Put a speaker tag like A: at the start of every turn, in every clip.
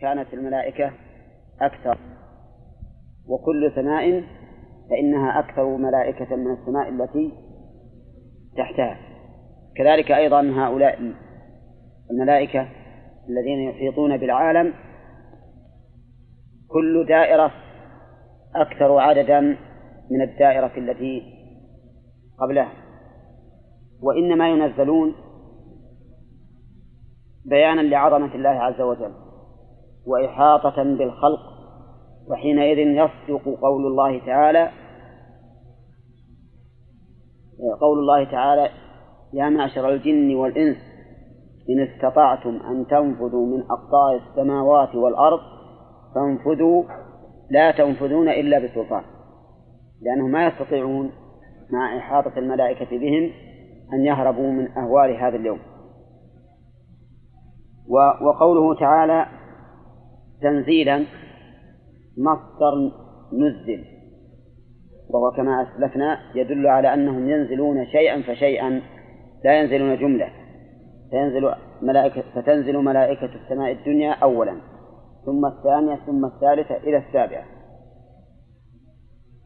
A: كانت الملائكة أكثر. وكل سماء فإنها أكثر ملائكة من السماء التي تحتها. كذلك أيضا هؤلاء الملائكة الذين يحيطون بالعالم كل دائرة أكثر عددا من الدائرة التي قبلها. وإنما ينزلون بيانا لعظمة الله عز وجل. وإحاطة بالخلق وحينئذ يصدق قول الله تعالى قول الله تعالى يا معشر الجن والإنس إن استطعتم أن تنفذوا من أقطار السماوات والأرض فانفذوا لا تنفذون إلا بسلطان. لأنهم ما يستطيعون مع إحاطة الملائكة بهم أن يهربوا من أهوال هذا اليوم. وقوله تعالى تنزيلا مصدر نزل. وهو كما أسلفنا يدل على أنهم ينزلون شيئا فشيئا لا ينزلون جملة. فينزل ملائكة فتنزل ملائكة السماء الدنيا أولا ثم الثانية ثم الثالثة إلى السابعة.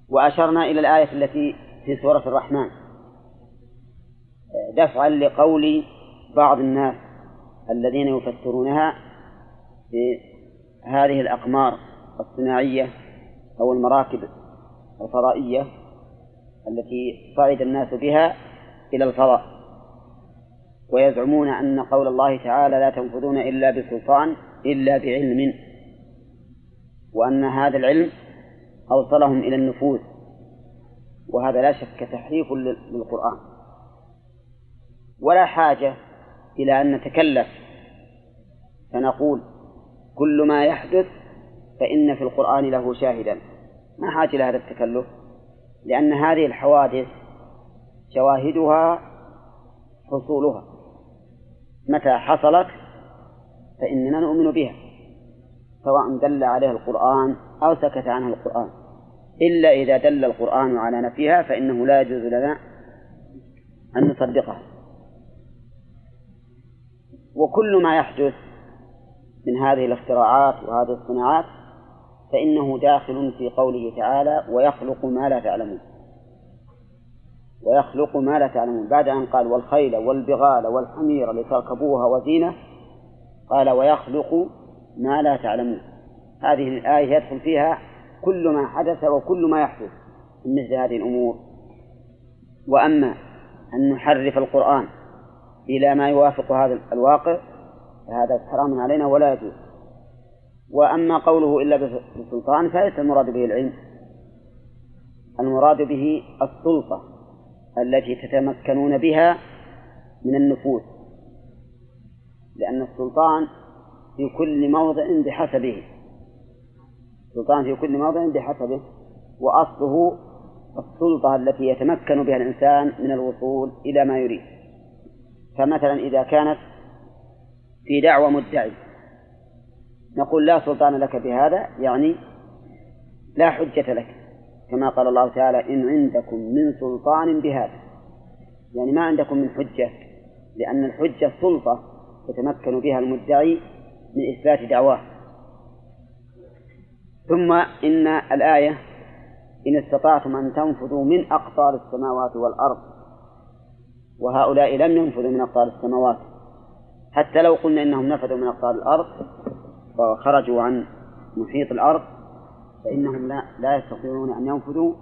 A: وأشرنا إلى الآية التي في سورة الرحمن. دفعا لقول بعض الناس الذين يفسرونها بهذه الأقمار الصناعية أو المراكب الفضائية التي صعد الناس بها إلى الفضاء. ويزعمون أن قول الله تعالى لا تنفذون إلا بسلطان إلا بعلم. وأن هذا العلم أوصلهم إلى النفوذ. وهذا لا شك تحريف للقرآن. ولا حاجة إلى أن نتكلف فنقول كل ما يحدث فإن في القرآن له شاهدا. ما حاجة إلى هذا التكلف؟ لأن هذه الحوادث شواهدها حصولها. متى حصلت فإننا نؤمن بها سواء دل عليها القرآن أو سكت عنها القرآن. إلا إذا دل القرآن على نفيها فإنه لا يجوز لنا أن نصدقها. وكل ما يحدث من هذه الاختراعات وهذه الصناعات فإنه داخل في قوله تعالى ويخلق ما لا تعلمون ويخلق ما لا تعلمون. بعد أن قال والخيل والبغال والحمير لتركبوها وزينة قال ويخلق ما لا تعلمون هذه الآية يدخل فيها كل ما حدث وكل ما يحدث من مثل هذه الأمور. وأما أن نحرف القرآن إلى ما يوافق هذا الواقع فهذا حرام علينا ولا يجوز. وأما قوله إلا بسلطان فليس المراد به العلم. المراد به السلطة التي تتمكنون بها من النفوذ لأن السلطان في كل موضع بحسبه. السلطان في كل موضع بحسبه. وأصله السلطة التي يتمكن بها الإنسان من الوصول إلى ما يريد. فمثلا إذا كانت في دعوة مدعي. نقول لا سلطان لك بهذا يعني لا حجة لك. كما قال الله تعالى إن عندكم من سلطان بهذا. يعني ما عندكم من حجة لأن الحجة سلطة يتمكن بها المدعي من إثبات دعواه. ثم إن الآية إن استطعتم أن تنفذوا من أقطار السماوات والأرض وهؤلاء لم ينفذوا من أقطار السماوات. حتى لو قلنا إنهم نفذوا من أقطار الأرض وخرجوا عن محيط الأرض فإنهم لا, لا يستطيعون أن ينفذوا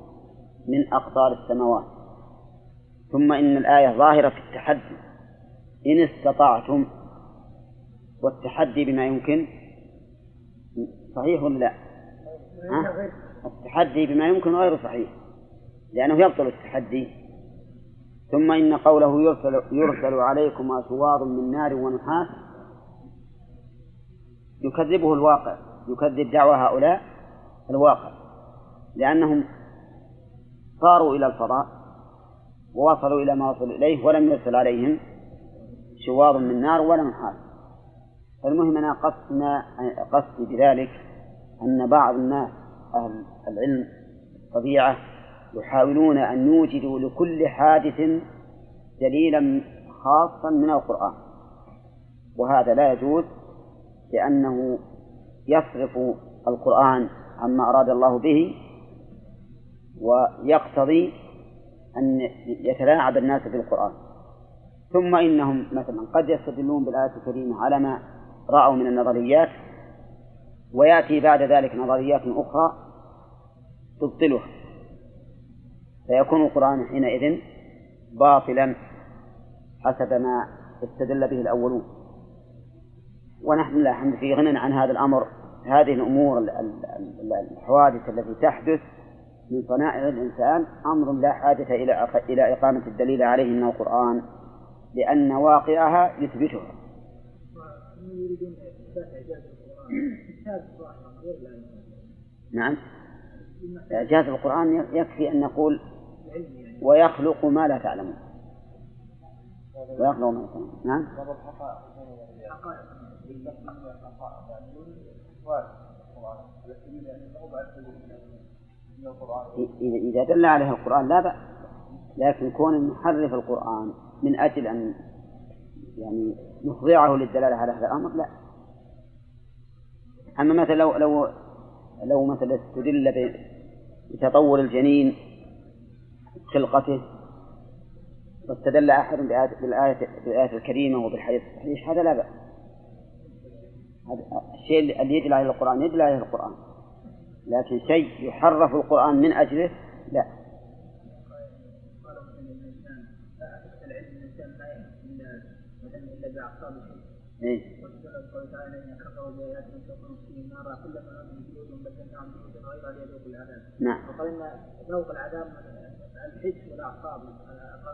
A: من أقطار السماوات. ثم إن الآية ظاهرة في التحدي. إن استطعتم والتحدي بما يمكن صحيح ولا لا؟ التحدي بما يمكن غير صحيح لأنه يبطل التحدي. ثم إن قوله يرسل, يرسل عليكم أشواظ من نار ونحاس يكذبه الواقع يكذب دعوى هؤلاء الواقع لأنهم صاروا إلى الفضاء ووصلوا إلى ما وصلوا إليه ولم يرسل عليهم شواظ من نار ولا نحاس. فالمهم أنا قصدنا قصدي بذلك أن بعض الناس أهل العلم الطبيعة يحاولون أن يوجدوا لكل حادث دليلا خاصا من القرآن. وهذا لا يجوز لأنه يصرف القرآن عما أراد الله به ويقتضي أن يتلاعب الناس بالقرآن. ثم إنهم مثلا قد يستدلون بالآية الكريمة على ما رأوا من النظريات ويأتي بعد ذلك نظريات أخرى تبطلها. فيكون القرآن حينئذ باطلا حسب ما استدل به الأولون. ونحن لا الحمد في غنى عن هذا الأمر. هذه الأمور الحوادث التي تحدث من صنائع الإنسان أمر لا حاجة إلى إلى إقامة الدليل عليه من القرآن لأن واقعها يثبتها. نعم. إعجاز القرآن يكفي أن نقول ويخلق ما لا تعلمون. ويخلق ما لا تعلمون. نعم. إذا دل عليها القرآن لا بأس. لكن كون نحرف القرآن من أجل أن يعني نخضعه للدلالة على هذا الأمر لا. أما مثلا لو لو لو مثلا استدل بتطور الجنين خلقته واستدل أحد بالآية بالآية الكريمة وبالحديث. الصحيح هذا لا بأس. الشيء اللي يدل عليه القرآن يدل عليه القرآن. لكن شيء يحرف القرآن من أجله لا. إيه؟ نعم.
B: الحس والأعصاب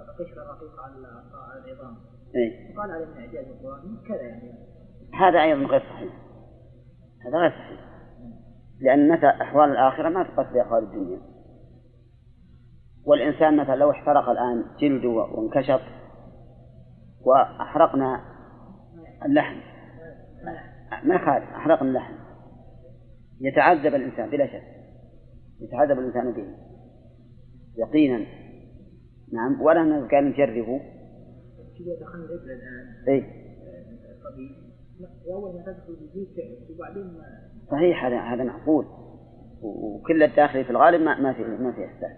B: القشرة الرقيقة على العظام.
A: إيه؟
B: قال عليه من إعجاز القرآن كذا يعني.
A: هذا أيضا غير صحيح. هذا غير صحيح. لأن متى أحوال الآخرة ما تقص بأحوال الدنيا والإنسان مثلا لو احترق الآن جلده وانكشط وأحرقنا اللحم ما يخالف أحرقنا اللحم يتعذب الإنسان بلا شك يتعذب الإنسان به يقينا. نعم ولا قال نجربه
B: كذا دخلنا الإبرة الآن
A: إي
B: أول ما تدخل وبعدين
A: صحيح هذا هذا معقول. وكل الداخلي في الغالب ما ما في ما في إحساس.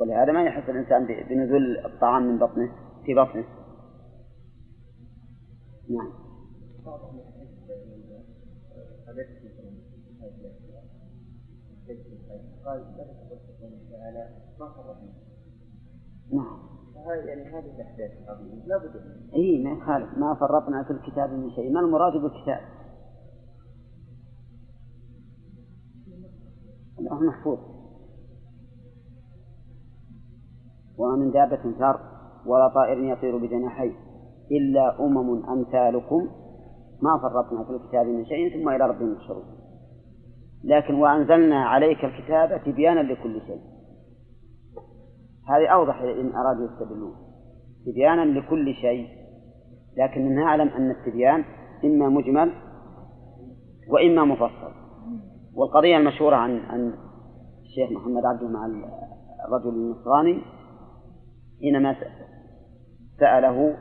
A: ولهذا ما يحس الإنسان بنزول الطعام من بطنه في بطنه. نعم. نعم.
B: يعني هذه الأحداث العظيمه لا بد
A: إي ما يخالف. ما فرطنا في الكتاب من شيء. ما المراد بالكتاب؟ الله محفوظ. وما من دابة الأرض ولا طائر يطير بجناحيه إلا أمم أمثالكم. ما فرطنا في الكتاب من شيء ثم إلى ربهم يحشرون. لكن وأنزلنا عليك الكتاب تبيانا لكل شيء. هذه أوضح إن أرادوا يستدلون. تبيانا لكل شيء لكن نعلم أن التبيان إما مجمل وإما مفصل. والقضية المشهورة عن عن الشيخ محمد عبده مع الرجل النصراني حينما سأله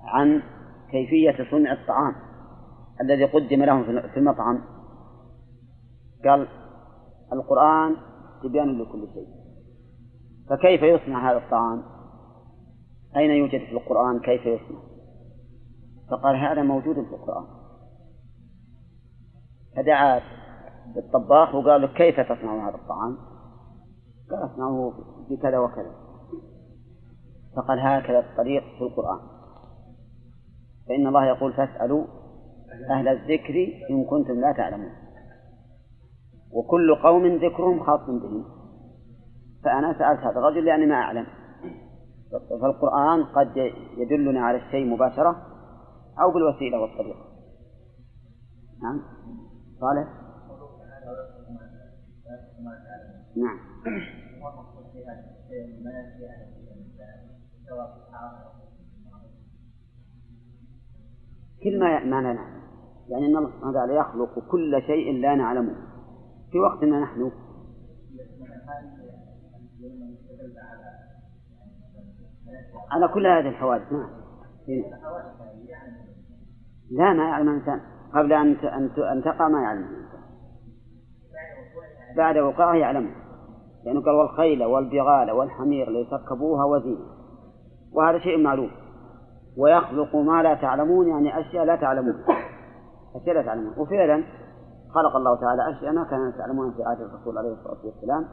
A: عن كيفية صنع الطعام الذي قدم لهم في المطعم. قال القرآن تبيان لكل شيء. فكيف يصنع هذا الطعام؟ أين يوجد في القرآن كيف يصنع؟ فقال هذا موجود في القرآن. فدعا للطباخ وقال له كيف تصنع هذا الطعام؟ قال اصنعه بكذا وكذا. فقال هكذا الطريق في القرآن. فإن الله يقول فاسألوا أهل الذكر إن كنتم لا تعلمون. وكل قوم ذكرهم خاص بهم. فأنا سألت هذا الرجل لأني ما أعلم. فالقرآن قد يدلنا على الشيء مباشرة أو بالوسيلة والطريقة. نعم. صالح؟ نعم. كل ما ما لا نعلم. يعني إن الله سبحانه وتعالى يخلق كل شيء لا نعلمه. في وقتنا نحن على كل هذه الحوادث نعم. لا ما يعلم الإنسان. قبل أن أن تقع ما يعلمه بعد وقوعه يعلمه لأنه قال والخيل والبغال والحمير لتركبوها وزينة وهذا شيء معلوم. ويخلق ما لا تعلمون يعني أشياء لا تعلمون. أشياء لا تعلمون. وفعلا خلق الله تعالى أشياء ما كانوا تعلمون في عهد الرسول عليه الصلاة والسلام.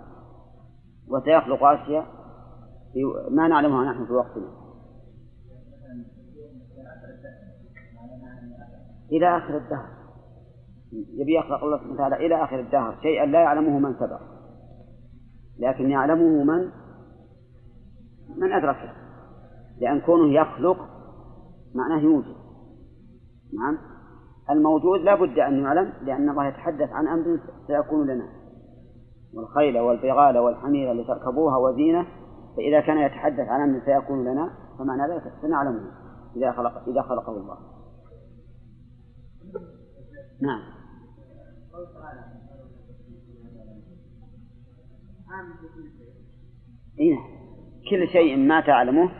A: وسيخلق أشياء ما نعلمها نحن في وقتنا. إلى آخر الدهر. يبي يخلق الله سبحانه وتعالى إلى آخر الدهر. شيئا لا يعلمه من سبق. لكن يعلمه من؟ من أدركه. لأن كونه يخلق معناه يوجد. نعم. الموجود لا بد أن يعلم لأن الله يتحدث عن أمر سيكون لنا. والخيل والبغال والحمير لتركبوها وزينة فإذا كان يتحدث عن أمر سيكون لنا فمعنى ذلك سنعلمه إذا خلق إذا خلقه الله. نعم. إيه كل شيء ما تعلمه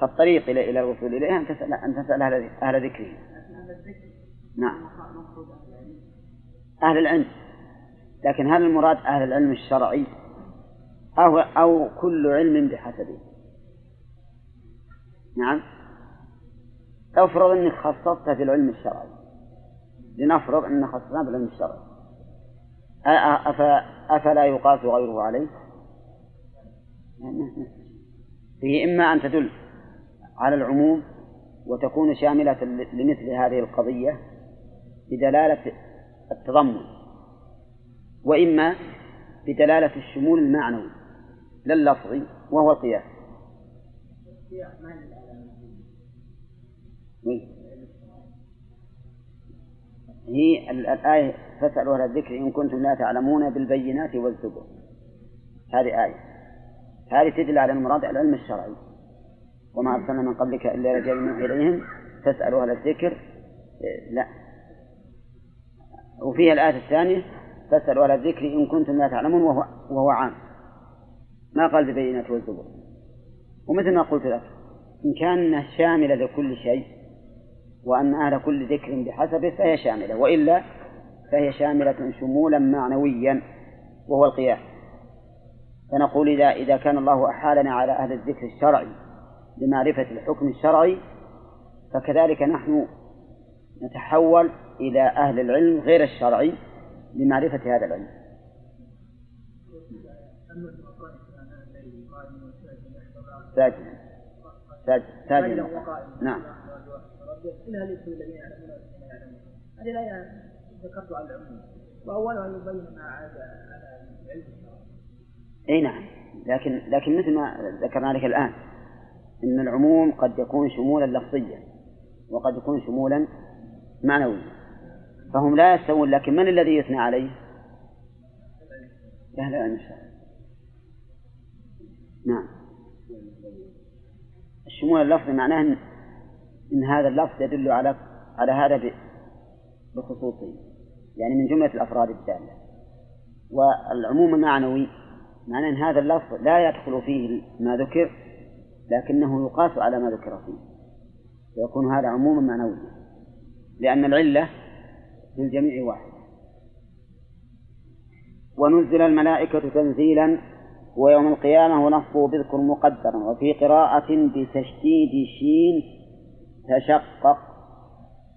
A: فالطريق إلى إلى الوصول إليه أن تسأل أن تسأل أهل ذكره. نعم. أهل العلم. لكن هل المراد أهل العلم الشرعي؟ أو أو كل علم بحسبه. نعم. افرض إنك خصصت في العلم الشرعي. لنفرض ان خصصنا بالعلم الشرعي. أفلا يقاس غيره عليه؟ فيه إما أن تدل على العموم وتكون شاملة لمثل هذه القضية بدلالة التضمن. وإما بدلالة الشمول المعنوي لا اللفظي وهو القياس هي الآية فاسألوا أهل الذكر إن كنتم لا تعلمون بالبينات والزبر. هذه آية. هذه تدل على المراد العلم الشرعي. وما أرسلنا من قبلك إلا رجال نوحي إليهم. فاسألوا أهل الذكر. لا. وفيها الآية الثانية فاسألوا أهل الذكر إن كنتم لا تعلمون وهو, وهو عام. ما قال ببينات والزبر ومثل ما قلت لك إن كان شاملة لكل شيء وأن أهل كل ذكر بحسبه فهي شاملة وإلا فهي شاملة شمولا معنويا وهو القياس. فنقول إذا إذا كان الله أحالنا على أهل الذكر الشرعي لمعرفة الحكم الشرعي فكذلك نحن نتحول إلى أهل العلم غير الشرعي لمعرفة هذا العلم. ساجدا. ساجدا. نعم إنها ليس الذين يعلمون هذه الآية ذكرت على العموم وأولها يبين ما عاد على العلم أي نعم. لكن لكن مثل ما ذكرنا لك الآن إن العموم قد يكون شمولا لفظيا وقد يكون شمولا معنويا. فهم لا يستوون لكن من الذي يثنى عليه؟ أهل العلم نعم. الشمول اللفظي معناه إن هذا اللفظ يدل على على هذا بخصوصه يعني من جملة الأفراد الدالة. والعموم المعنوي معناه أن هذا اللفظ لا يدخل فيه ما ذكر لكنه يقاس على ما ذكر فيه فيكون هذا عموما معنويا لأن العلة في الجميع واحد. ونزل الملائكة تنزيلا ويوم القيامة ونصبه بذكر مقدرا وفي قراءة بتشديد شين تشقق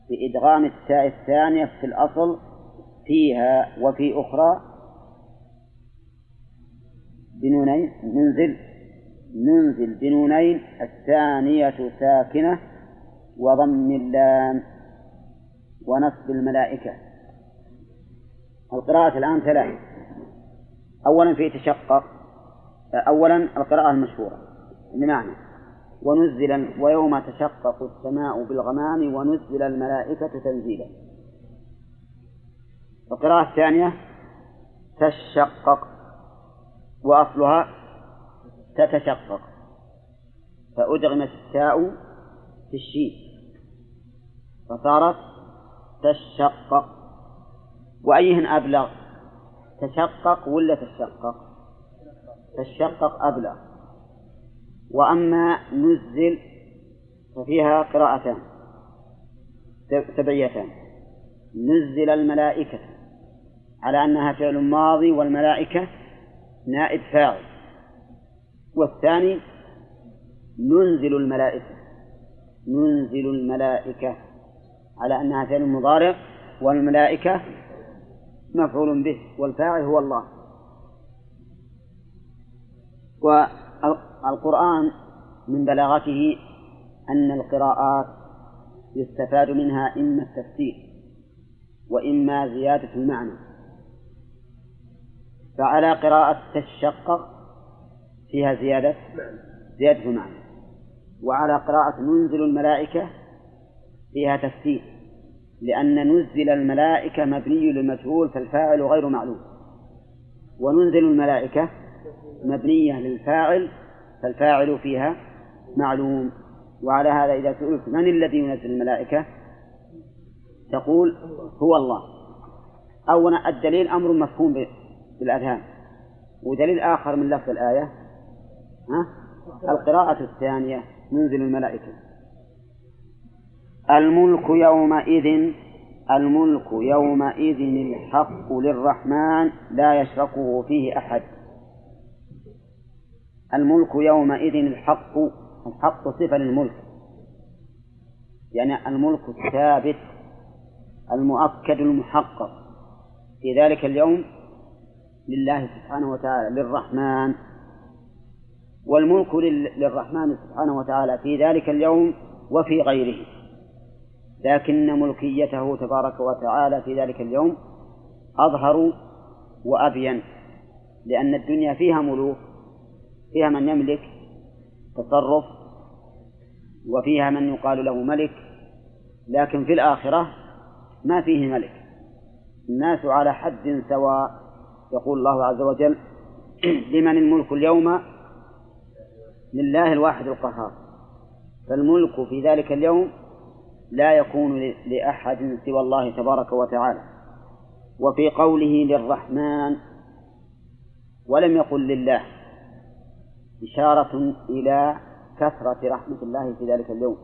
A: بإدغام التاء الثانية في الأصل فيها وفي أخرى بنونين. ننزل ننزل بنونين. الثانية ساكنة وضم اللام. ونصب الملائكة. القراءة الآن ثلاث. أولا في تشقق أولا القراءة المشهورة. بمعنى ونزل ويوم تشقق السماء بالغمام ونزل الملائكة تنزيلا. القراءة الثانية تشقق. وأصلها تتشقق. فأدغمت التاء في الشين. فصارت تشقق. وأيهن أبلغ؟ تشقق ولا تشقق؟ تشقق أبلغ. وأما نزل ففيها قراءتان سبعيتان نزل الملائكة على أنها فعل ماضي والملائكة نائب فاعل. والثاني ننزل الملائكة. ننزل الملائكة. على أنها فعل مضارع والملائكة مفعول به والفاعل هو الله. والقرآن من بلاغته أن القراءات يستفاد منها إما التفسير وإما زيادة المعنى. فعلى قراءة تشقق فيها زيادة زيادة المعنى. وعلى قراءة ننزل الملائكة فيها تفسير لأن نزل الملائكة مبني للمجهول فالفاعل غير معلوم. وننزل الملائكة مبنية للفاعل فالفاعل فيها معلوم. وعلى هذا إذا سئلت من الذي ينزل الملائكة؟ تقول هو الله. أولا الدليل أمر مفهوم بالأذهان. ودليل آخر من لفظ الآية ها؟ القراءة الثانية ينزل الملائكة. الملك يومئذ الملك يومئذ الحق للرحمن لا يشركه فيه أحد. الملك يومئذ الحق الحق صفة للملك. يعني الملك الثابت المؤكد المحقق. في ذلك اليوم لله سبحانه وتعالى للرحمن. والملك للرحمن سبحانه وتعالى في ذلك اليوم وفي غيره. لكن ملكيته تبارك وتعالى في ذلك اليوم أظهر وأبين لأن الدنيا فيها ملوك فيها من يملك تصرف وفيها من يقال له ملك لكن في الآخرة ما فيه ملك. الناس على حد سواء يقول الله عز وجل لمن الملك اليوم؟ لله الواحد القهار. فالملك في ذلك اليوم لا يكون لأحد سوى الله تبارك وتعالى. وفي قوله للرحمن ولم يقل لله إشارة إلى كثرة رحمة الله في ذلك اليوم.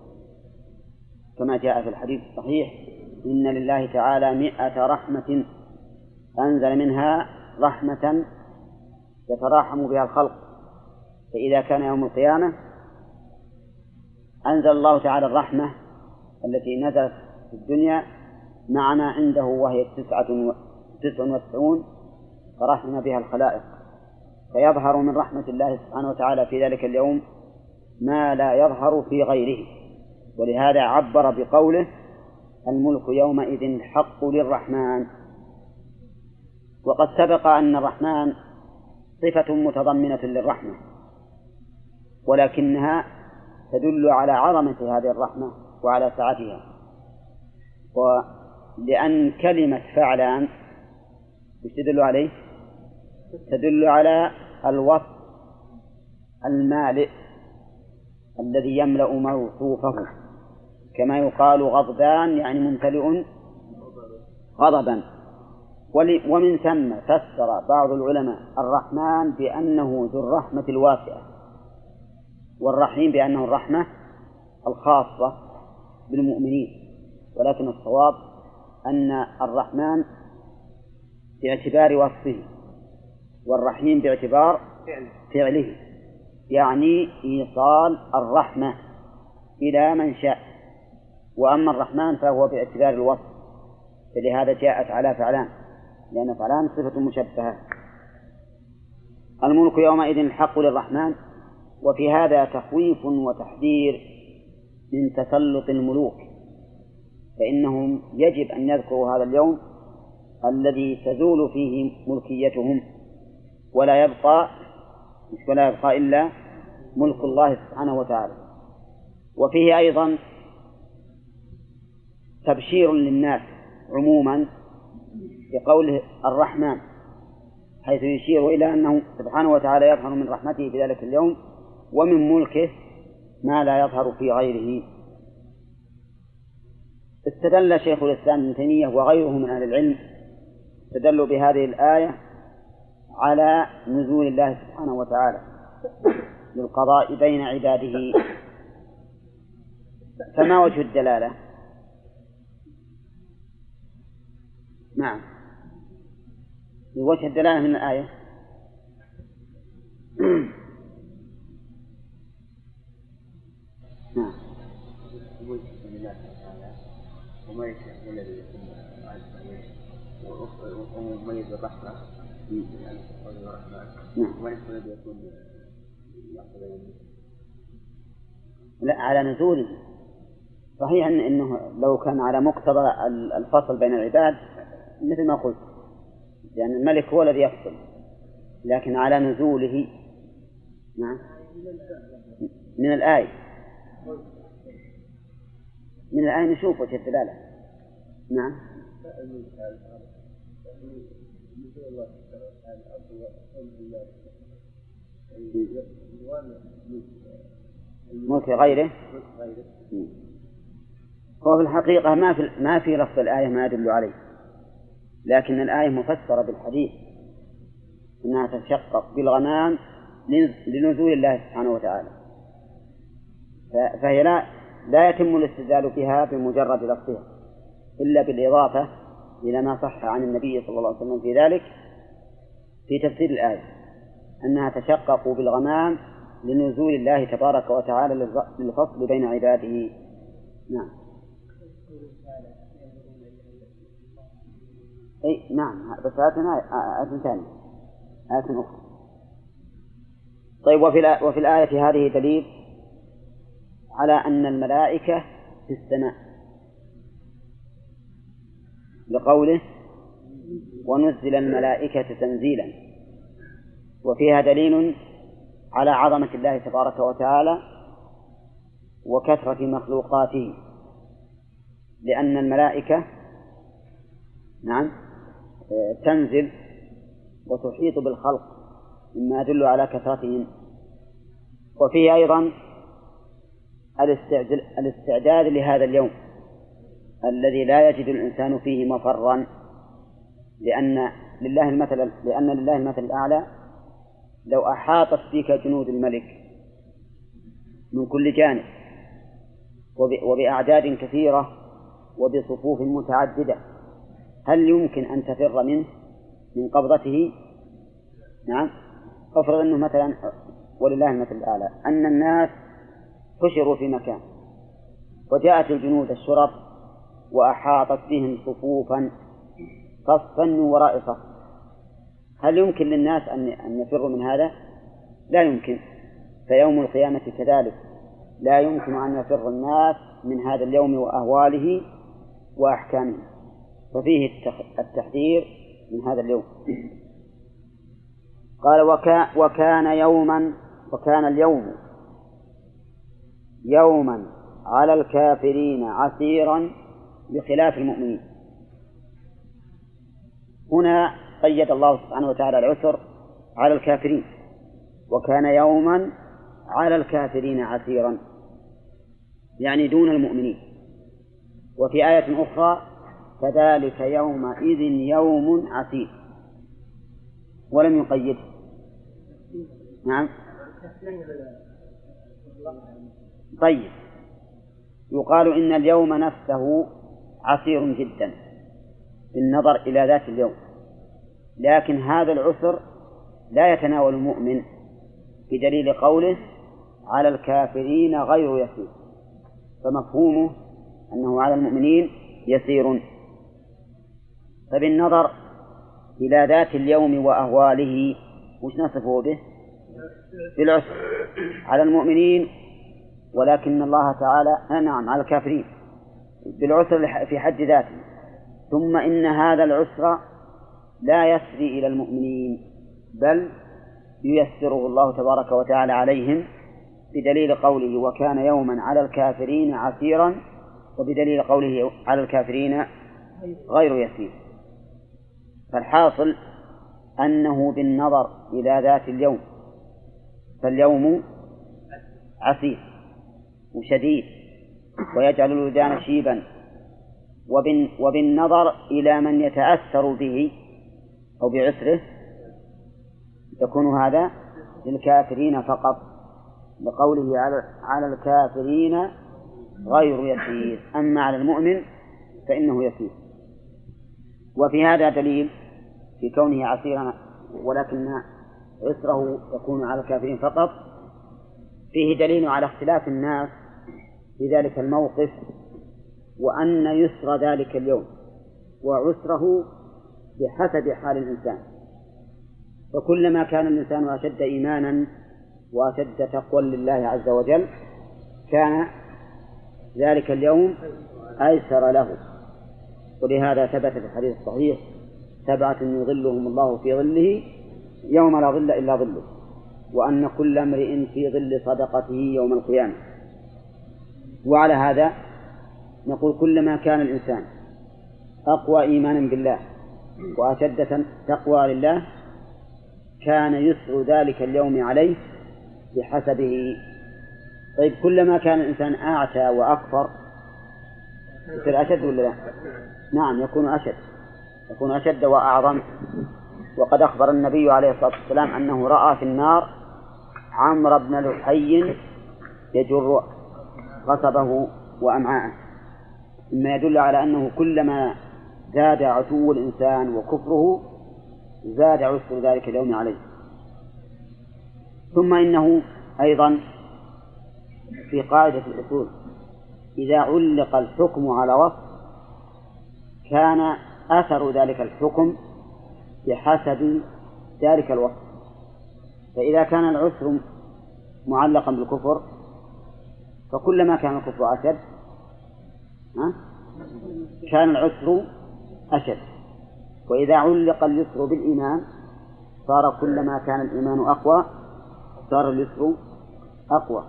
A: كما جاء في الحديث الصحيح إن لله تعالى مئة رحمة أنزل منها رحمة يتراحم بها الخلق. فإذا كان يوم القيامة أنزل الله تعالى الرحمة التي نزلت في الدنيا مع ما عنده وهي تسعة تسع وتسعون فرحم بها الخلائق. فيظهر من رحمة الله سبحانه وتعالى في ذلك اليوم ما لا يظهر في غيره. ولهذا عبر بقوله الملك يومئذ الحق للرحمن وقد سبق أن الرحمن صفة متضمنة للرحمة ولكنها تدل على عظمة هذه الرحمة. وعلى سعتها ولأن كلمة فعلان إيش تدل عليه؟ تدل على الوصف المالئ الذي يملأ موصوفه. كما يقال غضبان يعني ممتلئ غضبا. ومن ثم فسر بعض العلماء الرحمن بأنه ذو الرحمة الواسعة والرحيم بأنه الرحمة الخاصة. بالمؤمنين. ولكن الصواب أن الرحمن باعتبار وصفه والرحيم باعتبار فعله يعني إيصال الرحمة إلى من شاء. وأما الرحمن فهو باعتبار الوصف فلهذا جاءت على فعلان لأن فعلان صفة مشبهة. الملك يومئذ الحق للرحمن وفي هذا تخويف وتحذير من تسلط الملوك. فإنهم يجب أن يذكروا هذا اليوم الذي تزول فيه ملكيتهم ولا يبقى ولا يبقى إلا ملك الله سبحانه وتعالى. وفيه أيضا تبشير للناس عموما بقوله الرحمن حيث يشير إلى أنه سبحانه وتعالى يظهر من رحمته في ذلك اليوم ومن ملكه ما لا يظهر في غيره. استدل شيخ الإسلام ابن تيمية وغيره من أهل العلم استدلوا بهذه الآية على نزول الله سبحانه وتعالى للقضاء بين عباده. فما وجه الدلالة؟ نعم. وجه الدلالة من الآية؟ نعم. الرحمة يعني وملك الذي يكون لا على نزوله صحيح إن أنه لو كان على مقتضى الفصل بين العباد مثل ما قلت لأن يعني الملك هو الذي يفصل لكن على نزوله نعم من الآية. من الآية نشوف وجه الدلالة. نعم. ملك غيره؟ هو في الحقيقة ما في ما في لفظ الآية ما يدل عليه. لكن الآية مفسرة بالحديث. أنها تتشقق بالغمام لنزول الله سبحانه وتعالى. فهي لا لا يتم الاستدلال بها بمجرد لفظها إلا بالإضافة إلى ما صح عن النبي صلى الله عليه وسلم في ذلك في تفسير الآية أنها تشقق بالغمام لنزول الله تبارك وتعالى للفصل بين عباده. نعم. أي نعم. بس آية آية ثانية. آية أخرى. طيب وفي وفي الآية هذه دليل على أن الملائكة في السماء. لقوله ونزل الملائكة تنزيلا. وفيها دليل على عظمة الله تبارك وتعالى وكثرة مخلوقاته. لأن الملائكة نعم تنزل وتحيط بالخلق مما يدل على كثرتهم. وفيه أيضا الاستعداد لهذا اليوم الذي لا يجد الإنسان فيه مفرا لأن لله المثل لأن لله المثل الأعلى لو أحاطت بك جنود الملك من كل جانب وبأعداد كثيرة وبصفوف متعددة هل يمكن أن تفر منه من قبضته؟ نعم افرض أنه مثلا ولله المثل الأعلى أن الناس حشروا في مكان وجاءت الجنود الشرف وأحاطت بهم صفوفا صفا من وراء صف هل يمكن للناس أن أن يفروا من هذا؟ لا يمكن. فيوم القيامة كذلك. لا يمكن أن يفر الناس من هذا اليوم وأهواله وأحكامه. ففيه التحذير من هذا اليوم. قال وكا وكان يوما وكان اليوم يوما على الكافرين عسيرا بخلاف المؤمنين. هنا قيد الله سبحانه وتعالى العسر على الكافرين وكان يوما على الكافرين عسيرا يعني دون المؤمنين. وفي آية أخرى فذلك يومئذ يوم عسير. ولم يقيده. نعم. طيب. يقال إن اليوم نفسه عسير جدا بالنظر إلى ذات اليوم. لكن هذا العسر لا يتناول المؤمن بدليل قوله على الكافرين غير يسير. فمفهومه أنه على المؤمنين يسير. فبالنظر إلى ذات اليوم وأهواله وش نصفه به؟ بالعسر. على المؤمنين ولكن الله تعالى آه، نعم على الكافرين بالعسر في حد ذاته. ثم إن هذا العسر لا يسري إلى المؤمنين بل ييسره الله تبارك وتعالى عليهم بدليل قوله وكان يوما على الكافرين عسيرا وبدليل قوله على الكافرين غير يسير فالحاصل أنه بالنظر إلى ذات اليوم فاليوم عسير. وشديد ويجعل الولدان شيبا. وبالنظر إلى من يتأثر به أو بعسره يكون هذا للكافرين فقط لقوله على على الكافرين غير يسير. أما على المؤمن فإنه يسير. وفي هذا دليل في كونه عسيرا ولكن عسره يكون على الكافرين فقط فيه دليل على اختلاف الناس في ذلك الموقف وأن يسر ذلك اليوم وعسره بحسب حال الإنسان. فكلما كان الإنسان أشد إيمانا وأشد تقوى لله عز وجل كان ذلك اليوم أيسر له. ولهذا ثبت في الحديث الصحيح سبعة يظلهم الله في ظله يوم لا ظل إلا ظله وأن كل امرئ في ظل صدقته يوم القيامة. وعلى هذا نقول كلما كان الإنسان أقوى إيمانا بالله وأشد تقوى لله كان يسر ذلك اليوم عليه بحسبه طيب كلما كان الإنسان أعتى وأكفر يصير أشد ولا لا؟ نعم يكون أشد يكون أشد وأعظم وقد أخبر النبي عليه الصلاة والسلام أنه رأى في النار عمرو بن لحي يجر قصبه وأمعاءه. مما يدل على أنه كلما زاد عتو الإنسان وكفره زاد عسر ذلك اليوم عليه. ثم إنه أيضا في قاعدة الأصول إذا علق الحكم على وصف كان أثر ذلك الحكم بحسب ذلك الوصف. فإذا كان العسر معلقا بالكفر فكلما كان الكفر أشد كان العسر أشد. وإذا علق اليسر بالإيمان صار كلما كان الإيمان أقوى صار اليسر أقوى.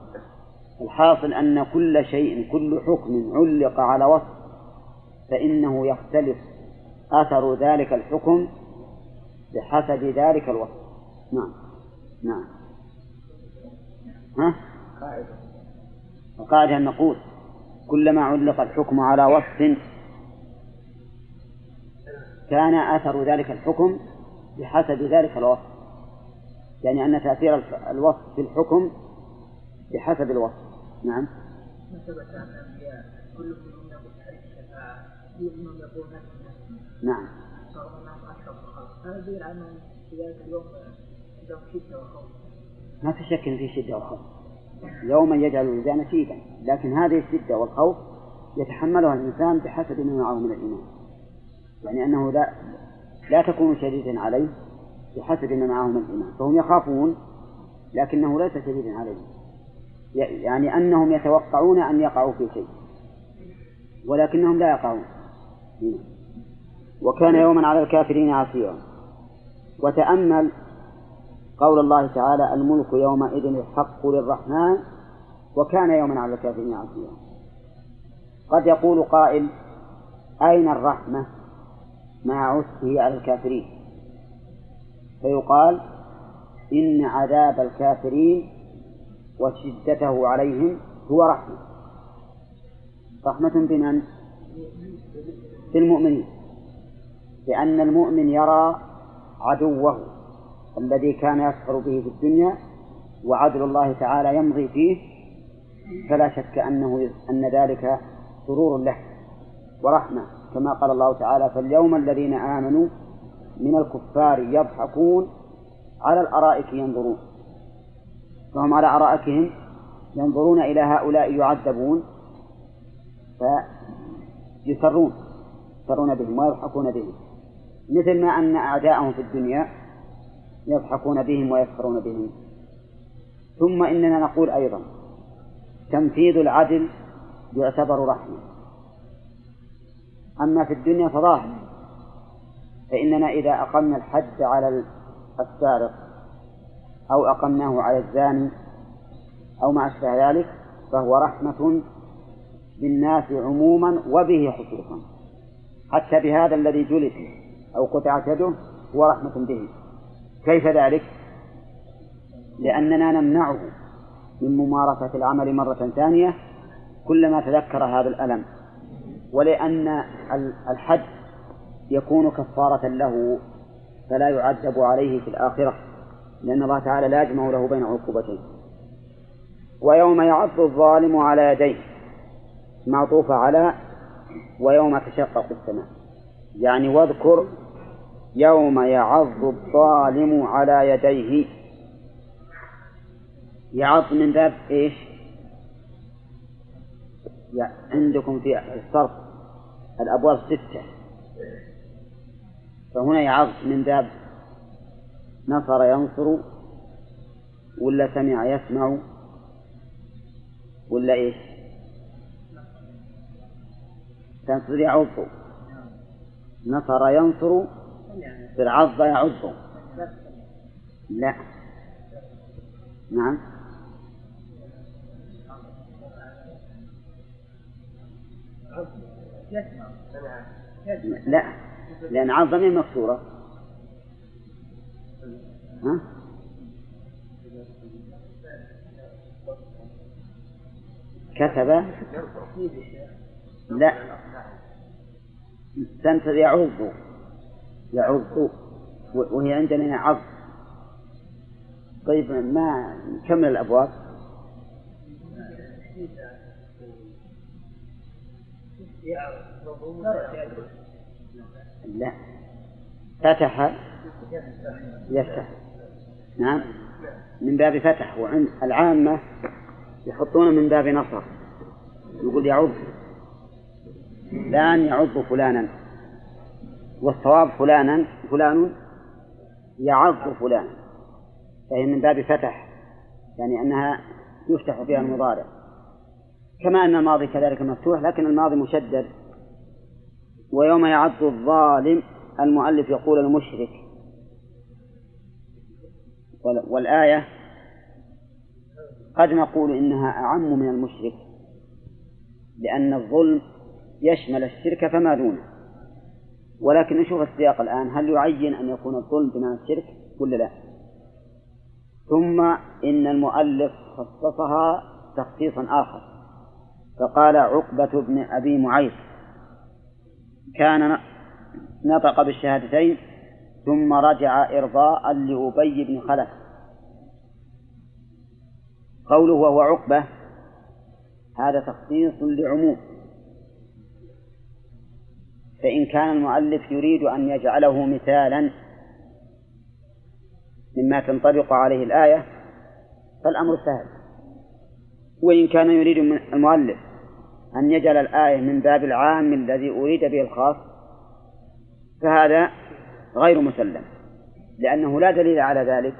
A: الحاصل أن كل شيء كل حكم علق على وصف فإنه يختلف أثر ذلك الحكم بحسب ذلك الوصف. نعم. نعم. ها؟ القاعدة أن نقول كلما علق الحكم على وصف كان أثر ذلك الحكم بحسب ذلك الوصف. يعني أن تأثير الوصف في الحكم بحسب الوصف. نعم. نعم. ما في شك في شدة وخوف. يوما يجعل الولدان شيدا لكن هذه الشدة والخوف يتحملها الإنسان بحسب ما معه من الإيمان. يعني أنه لا لا تكون شديدا عليه بحسب ما معه من الإيمان. فهم يخافون لكنه ليس شديدا عليهم يعني أنهم يتوقعون أن يقعوا في شيء ولكنهم لا يقعون. وكان يوما على الكافرين عسيرا. وتأمل قول الله تعالى الملك يومئذ الحق للرحمن وكان يوما على الكافرين عسيرا قد يقول قائل أين الرحمة مع عسره على الكافرين؟ فيقال إن عذاب الكافرين وشدته عليهم هو رحمة. رحمة بمن؟ بالمؤمنين لأن المؤمن يرى عدوه. الذي كان يسخر به في الدنيا وعدل الله تعالى يمضي فيه فلا شك أنه أن ذلك سرور له ورحمة. كما قال الله تعالى فاليوم الذين آمنوا من الكفار يضحكون على الأرائك ينظرون. فهم على أرائكهم ينظرون إلى هؤلاء يعذبون فيسرون يسرون بهم ويضحكون بهم. مثل ما أن أعداءهم في الدنيا يضحكون بهم ويسخرون بهم. ثم إننا نقول أيضا تنفيذ العدل يعتبر رحمة. أما في الدنيا فظاهر فإننا إذا أقمنا الحد على السارق أو أقمناه على الزاني أو ما أشبه ذلك فهو رحمة بالناس عموما وبه خصوصا. حتى بهذا الذي جلد أو قطعت يده هو رحمة به. كيف ذلك؟ لأننا نمنعه من ممارسة العمل مرة ثانية كلما تذكر هذا الألم ولأن الحد يكون كفارة له فلا يعذب عليه في الآخرة لأن الله تعالى لا يجمع له بين عقوبتين ويوم يعض الظالم على يديه معطوف على ويوم تشقق السماء يعني واذكر يوم يعض الظالم على يديه يعض من باب إيش؟ عندكم في الصرف الأبواب ستة فهنا يعض من باب نصر ينصر ولا سمع يسمع ولا إيش؟ تنصر يعض نصر ينصر بالعض يعض لا. نعم. لا. لأن عض ضمير مكسورة. ها؟ كتب. لا. سنتر يعض يعض وهي عندنا عض طيب ما كمل الأبواب. لا. فتح. يفتح. نعم. من باب فتح. وعند العامة يحطون من باب نصر. يقول يعض فلان يعض فلانا. والصواب فلانا فلان يعض فلانا. فهي من باب فتح يعني أنها يفتح فيها المضارع. كما أن الماضي كذلك مفتوح لكن الماضي مشدد. ويوم يعض الظالم المؤلف يقول المشرك. والآية قد نقول إنها أعم من المشرك لأن الظلم يشمل الشرك فما دونه. ولكن نشوف السياق الآن هل يعين أن يكون الظلم بمعنى الشرك؟ ولا لا. ثم إن المؤلف خصصها تخصيصا آخر. فقال عقبة بن أبي معيط كان نطق بالشهادتين ثم رجع إرضاء لأبي بن خلف. قوله وهو عقبة هذا تخصيص لعموم. فإن كان المؤلف يريد أن يجعله مثالا مما تنطبق عليه الآية فالأمر سهل. وإن كان يريد من المؤلف أن يجعل الآية من باب العام الذي أريد به الخاص فهذا غير مسلم لأنه لا دليل على ذلك.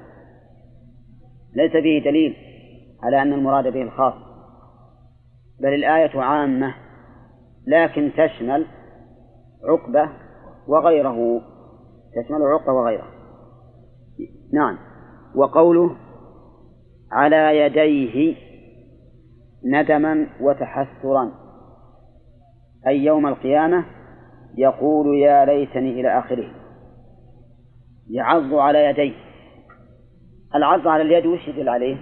A: ليس فيه دليل على أن المراد به الخاص بل الآية عامة لكن تشمل عقبة وغيره. تشمل عقبة وغيره. نعم. وقوله على يديه ندما وتحسرا. أي يوم القيامة يقول يا ليتني إلى آخره. يعض على يديه. العض على اليد وش يدل عليه؟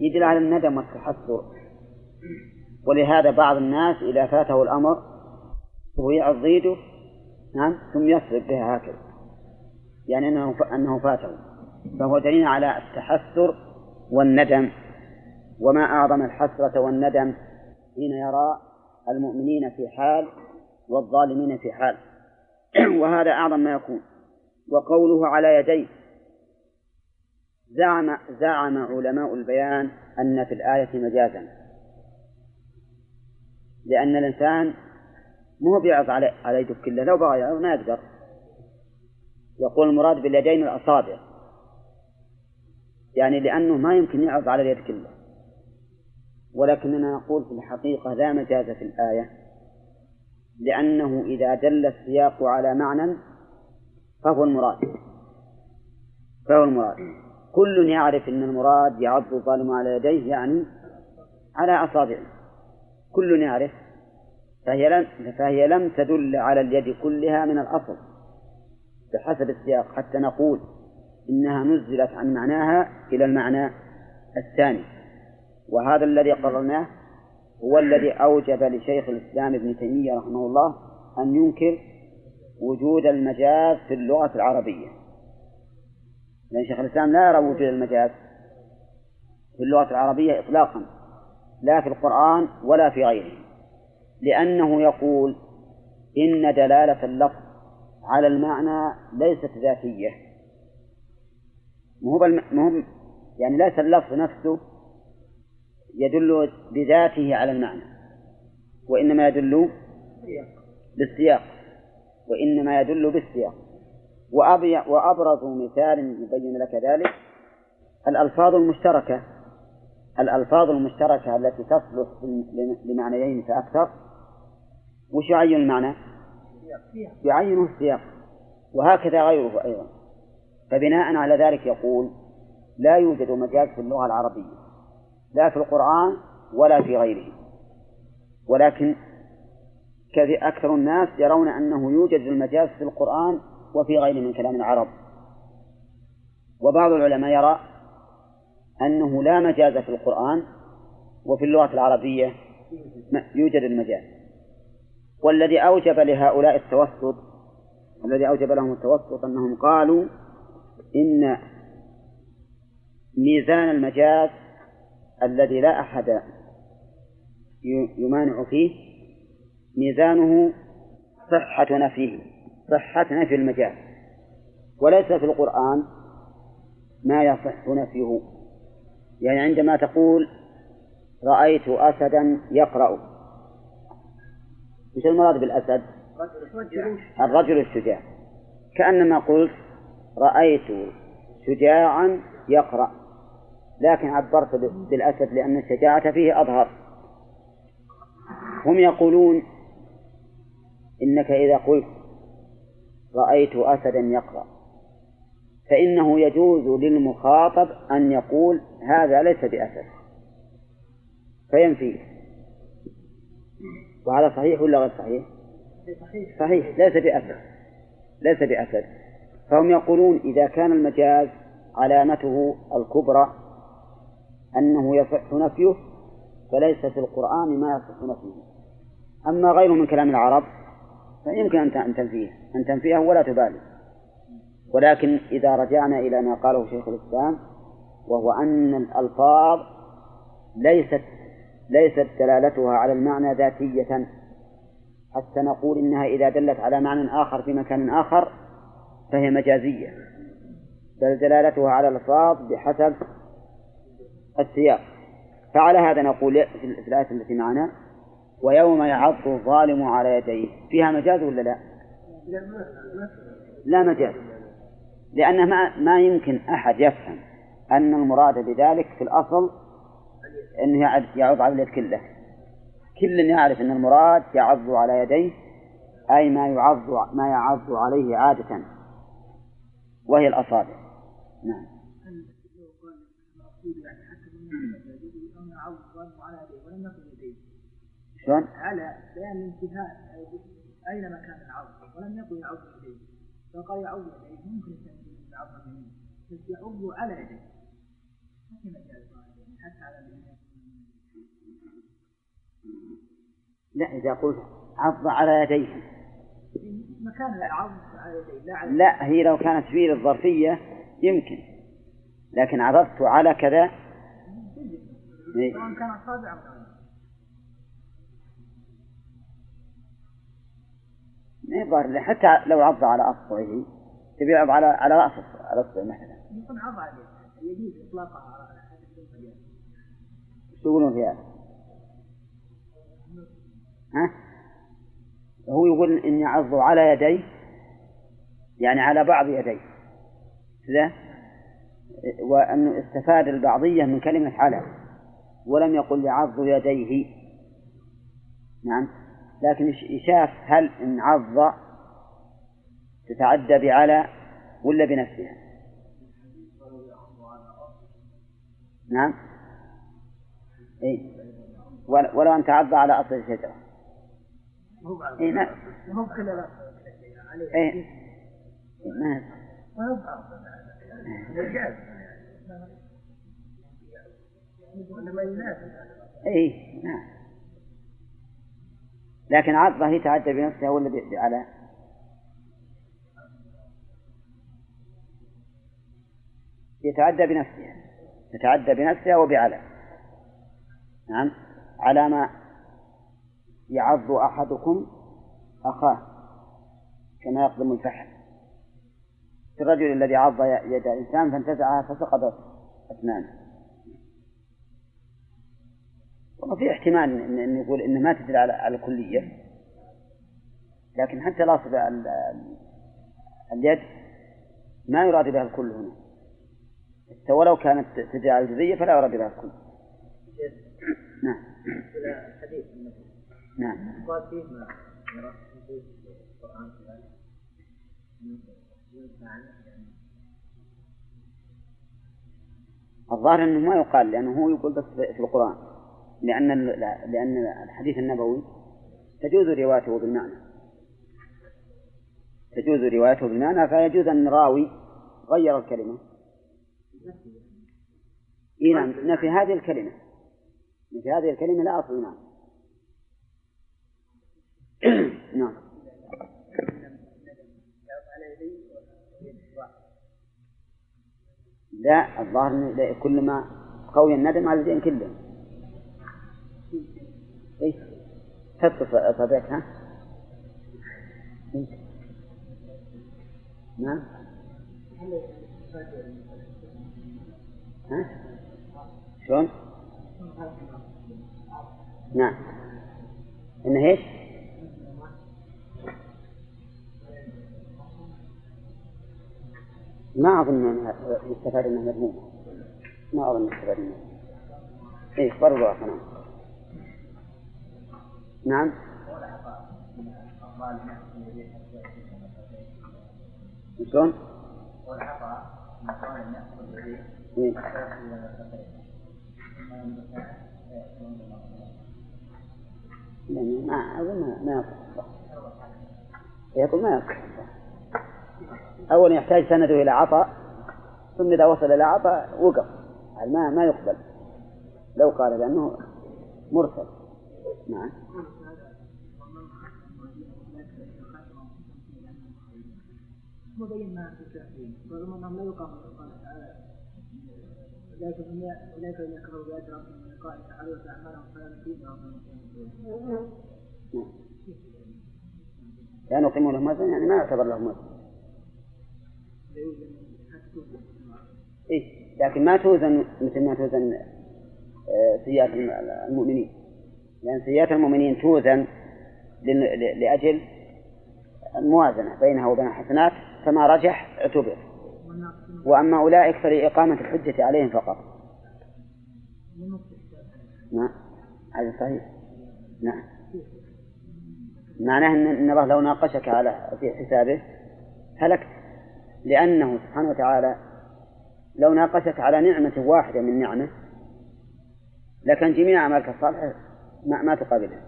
A: يدل على الندم والتحسر. ولهذا بعض الناس إذا فاته الأمر وهو يعض يده نعم ثم يصرف بها هكذا. يعني أنه أنه فاته فهو دليل على التحسر والندم. وما أعظم الحسرة والندم حين يرى المؤمنين في حال والظالمين في حال. وهذا أعظم ما يكون. وقوله على يديه. زعم زعم علماء البيان أن في الآية مجازا. لأن الإنسان مو بيعض على على يده كلها لو بغى يعض ما يقدر. يقول المراد باليدين الأصابع. يعني لأنه ما يمكن يعض على اليد كلها ولكننا نقول في الحقيقة لا مجاز في الآية. لأنه إذا دل السياق على معنى فهو المراد. فهو المراد. كل يعرف أن المراد يعض الظالم على يديه يعني على أصابعه. كل يعرف. فهي لم فهي لم تدل على اليد كلها من الأصل. بحسب السياق حتى نقول إنها نزلت عن معناها إلى المعنى الثاني. وهذا الذي قررناه هو الذي أوجب لشيخ الإسلام ابن تيمية رحمه الله أن ينكر وجود المجاز في اللغة العربية. لأن شيخ الإسلام لا يرى وجود المجاز في اللغة العربية إطلاقا لا في القرآن ولا في غيره. لأنه يقول إن دلالة اللفظ على المعنى ليست ذاتية. مو بالم... يعني ليس اللفظ نفسه يدل بذاته على المعنى وإنما يدل بالسياق وإنما يدل بالسياق. وأبرز مثال يبين لك ذلك الألفاظ المشتركة الألفاظ المشتركة التي تصلح لمعنيين فأكثر وش يعين المعنى؟ يعينه السياق. وهكذا غيره أيضا. فبناء على ذلك يقول لا يوجد مجاز في اللغة العربية لا في القرآن ولا في غيره. ولكن أكثر الناس يرون أنه يوجد المجاز في القرآن وفي غيره من كلام العرب. وبعض العلماء يرى أنه لا مجاز في القرآن وفي اللغة العربية يوجد المجاز والذي أوجب لهؤلاء التوسط الذي أوجب لهم التوسط أنهم قالوا إن ميزان المجاز الذي لا أحد يمانع فيه ميزانه صحة نفيه صحة نفي المجاز. وليس في القرآن ما يصح نفيه. يعني عندما تقول رأيت أسدا يقرأ. وش المراد بالأسد؟ الرجل الشجاع. كأنما قلت رأيت شجاعا يقرأ لكن عبرت بالأسد لأن الشجاعة فيه أظهر. هم يقولون إنك إذا قلت رأيت أسدا يقرأ فإنه يجوز للمخاطب أن يقول هذا ليس بأسد فينفيه. وهذا صحيح ولا غير صحيح؟ صحيح. صحيح ليس بأسد. ليس بأسد. فهم يقولون إذا كان المجاز علامته الكبرى أنه يصح نفيه فليس في القرآن ما يصح نفيه. أما غيره من كلام العرب فيمكن أن تنفيه. أن تنفيه ولا تبالي. ولكن إذا رجعنا إلى ما قاله شيخ الإسلام وهو أن الألفاظ ليست ليست دلالتها على المعنى ذاتية. حتى نقول إنها إذا دلت على معنى آخر في مكان آخر فهي مجازية بل دلالتها على الألفاظ بحسب السياق. فعلى هذا نقول في الآية التي معنا ويوم يعض الظالم على يديه. فيها مجاز ولا لا؟ لا مجاز لأنه ما ما يمكن أحد يفهم أن المراد بذلك في الأصل أنه يعض على اليد كله. كل يعرف أن المراد يعض على يديه أي ما يعض ما يعض عليه عادة. وهي الأصابع. نعم. شلون؟
B: على بيان الانتهاء أين مكان العرض ولم يقل يعض يديه. فقال يعض يديه ممكن التنبيه بعض اليمين بس يعض على يديه. ما في مجال حتى على اليمين
A: لا إذا قلت عض على يديه
B: مكان العض على يديه لا
A: هي لو كانت في الظرفية يمكن لكن عضضت على كذا
B: إيه. سواء كان أصابع
A: ما يظهر حتى لو عض على أصبعه تبي يعض على على رأس على اصبع مثلا
B: يكون عض عليه يجوز اطلاقها على
A: شو يقولون في هذا؟ ها؟ هو يقول إن يعض على يديه يعني على بعض يديه كذا وأنه استفاد البعضية من كلمة على ولم يقل يعض يديه. نعم. لكن يشاف هل إن عض تتعدى بعلى ولا بنفسها. نعم. إيه. ولو أن تعض على أصل الشجرة.
B: إيه
A: نعم
B: مو كل
A: إيه. ما إيه نعم لكن عضة هي تعدى بنفسها ولا على. يتعدى بنفسها تتعدى بنفسها وبعلى نعم. على ما يعض أحدكم أخاه كما يقدم الفحل. الرجل الذي عض يد إنسان فانتزعها فسقطت أسنانه وفي احتمال ان نقول إنه ما تدل على الكلية. لكن حتى الاصل اليد ما يراد بها الكل هنا. حتى ولو كانت تدل على الجزئيه فلا يراد بها الكل. نعم. نعم. فيه ما في القران الظاهر أنه ما يقال لأنه هو يقول بس في القرآن. لأن لأن الحديث النبوي تجوز روايته بالمعنى. تجوز روايته بالمعنى فيجوز أن راوي غير الكلمة. إيه نعم نفي هذه الكلمة. نفي هذه الكلمة لا أصل نعم. نعم. لا الظاهر كل ما قوي الندم على الدين كله. إيش حط اصابعك ها نعم. ها؟ شلون؟ نعم. إنه إيش؟ ما أظن أنها يستفاد أنها مذمومة ما أظن يستفاد أنها إيش برضو نعم نعم؟ شلون؟ إيه. ما أظن ما يصح يقول ما يصح أولا يحتاج سنده إلى عطاء ثم إذا وصل إلى عطاء وقف. ما ما يقبل. لو قال لأنه مرسل. نعم. مبين ما في التأثير رغم أنهم لا يقام تعالى أولئك أولئك الذين كفروا بآيات ربهم من لقاء فعلوا أعمالهم فلا نصيب لا نقيم لهم وزن يعني ما يعتبر لهم وزن. إيه لكن ما توزن مثل ما توزن آه، سيئات المؤمنين. لأن سيئات المؤمنين توزن لأجل الموازنة بينها وبين الحسنات فما رجح اعتبر. وأما أولئك فلإقامة الحجة عليهم فقط. نعم. هذا صحيح. نعم. معناه أن الله لو ناقشك على في حسابه هلكت. لأنه سبحانه وتعالى لو ناقشك على نعمة واحدة من نعمة لكن جميع أعمالك الصالحة ما ما تقابلها.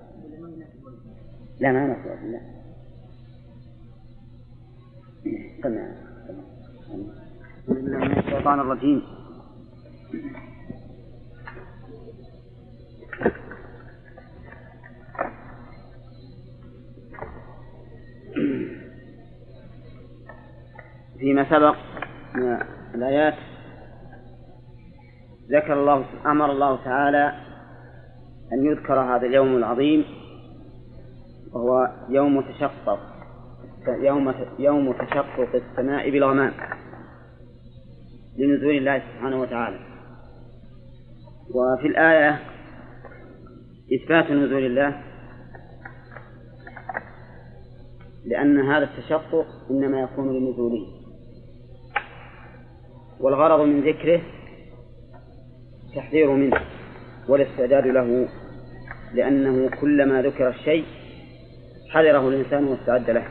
A: لا ما نفي لا. سمع من الشيطان الرجيم فيما سبق من الآيات ذكر الله أمر الله تعالى أن يذكر هذا اليوم العظيم وهو يوم تشقق يوم يوم تشقق السماء بالغمام لنزول الله سبحانه وتعالى. وفي الآية إثبات نزول الله لأن هذا التشقق إنما يكون لنزوله. والغرض من ذكره تحذير منه والاستعداد له لأنه كلما ذكر الشيء حذره الإنسان واستعد له.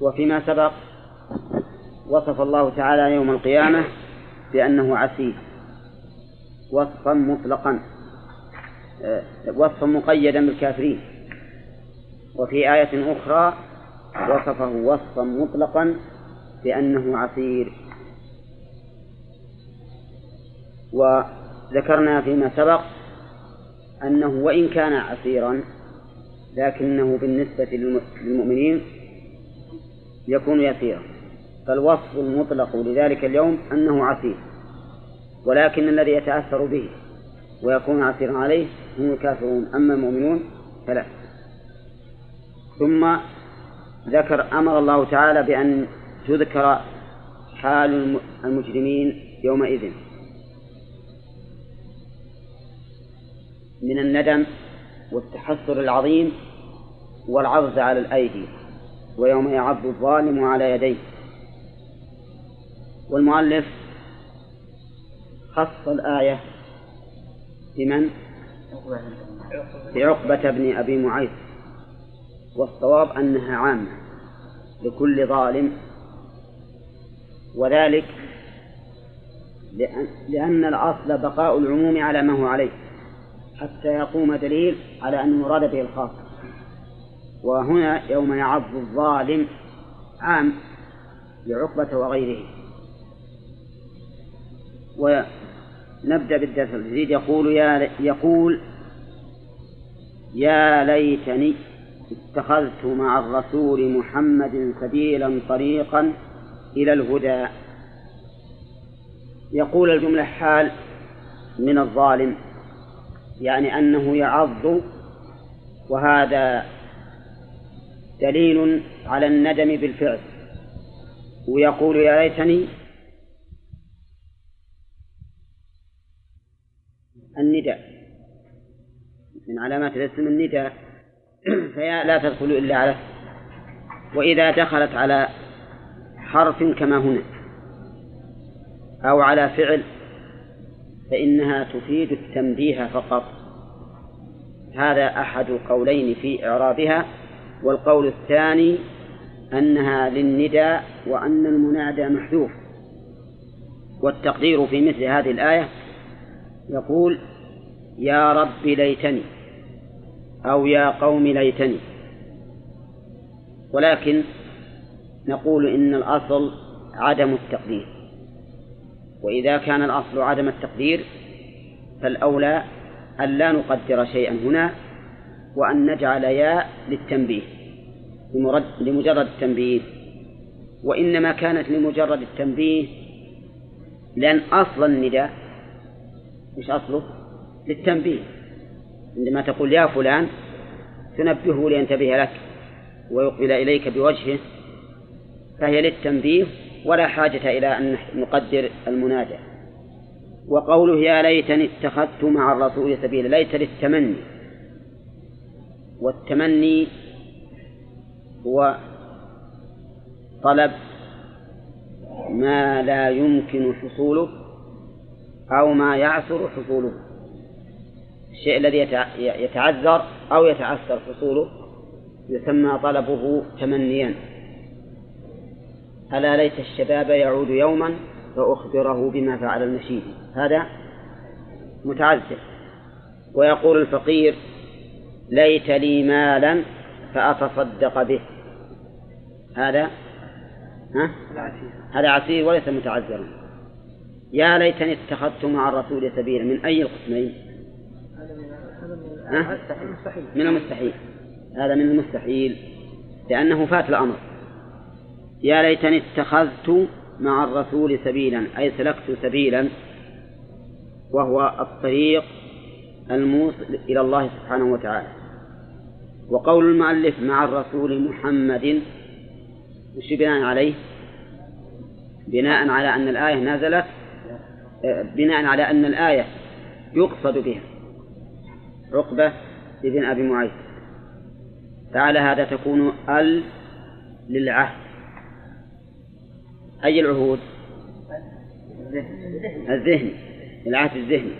A: وفيما سبق وصف الله تعالى يوم القيامة بأنه عسير وصفا مطلقا آه، وصفا مقيدا بالكافرين. وفي آية أخرى وصفه وصفا مطلقا بأنه عسير وذكرنا فيما سبق أنه وإن كان عسيرا لكنه بالنسبة للمؤمنين يكون يسيرا. فالوصف المطلق لذلك اليوم أنه عسير ولكن الذي يتأثر به ويكون عسيرا عليه هم الكافرون. أما المؤمنون فلا. ثم ذكر أمر الله تعالى بأن تذكر حال المجرمين يومئذ. من الندم والتحسر العظيم والعرض على الأيدي ويوم يعض الظالم على يديه. والمؤلف خص الآية بمن؟ بعقبة بن أبي معيط. والصواب أنها عامة لكل ظالم وذلك لأن, لأن الأصل بقاء العموم على ما هو عليه حتى يقوم دليل على أن المراد به الخاص. وهنا يوم يعض الظالم عام لعقبة وغيره. ونبدأ بالدرس الجديد يقول يا يقول يا ليتني اتخذت مع الرسول محمد سبيلا طريقا إلى الهدى. يقول الجملة حال من الظالم يعني أنه يعض وهذا دليل على الندم بالفعل. ويقول يا ليتني النداء من علامات الاسم النداء فيا لا تدخل إلا على وإذا دخلت على حرف كما هنا. أو على فعل فإنها تفيد التنبيه فقط. هذا أحد القولين في إعرابها والقول الثاني أنها للنداء وأن المنادى محذوف. والتقدير في مثل هذه الآية يقول يا رب ليتني أو يا قوم ليتني. ولكن نقول إن الأصل عدم التقدير. وإذا كان الأصل عدم التقدير فالأولى أن لا نقدر شيئا هنا وأن نجعل ياء للتنبيه لمجرد التنبيه. وإنما كانت لمجرد التنبيه لأن أصل النداء مش أصله للتنبيه. عندما تقول يا فلان تنبهه لينتبه لك ويقبل إليك بوجهه فهي للتنبيه ولا حاجة إلى أن نقدر المنادى. وقوله يا ليتني اتخذت مع الرسول سبيلا ليت للتمني. والتمني هو طلب ما لا يمكن حصوله أو ما يعثر حصوله. الشيء الذي يتعذر أو يتعثر حصوله يسمى طلبه تمنيا. ألا ليت الشباب يعود يوما فأخبره بما فعل المشيد. هذا متعذر ويقول الفقير ليت لي مالا فأتصدق به. هذا ها؟ هذا عسير وليس متعذرا يا ليتني اتخذت مع الرسول سبيلا. من أي القسمين؟ ها؟ من المستحيل. هذا من المستحيل. لأنه فات الأمر. يا ليتني اتخذت مع الرسول سبيلا أي سلكت سبيلا وهو الطريق الموصل إلى الله سبحانه وتعالى. وقول المؤلف مع الرسول محمد وش بناء عليه؟ بناء على أن الآية نزلت بناء على أن الآية يقصد بها. عقبة ابن أبي معيط. فعلى هذا تكون ال للعهد. أي العهود؟ الذهني العهد الذهني.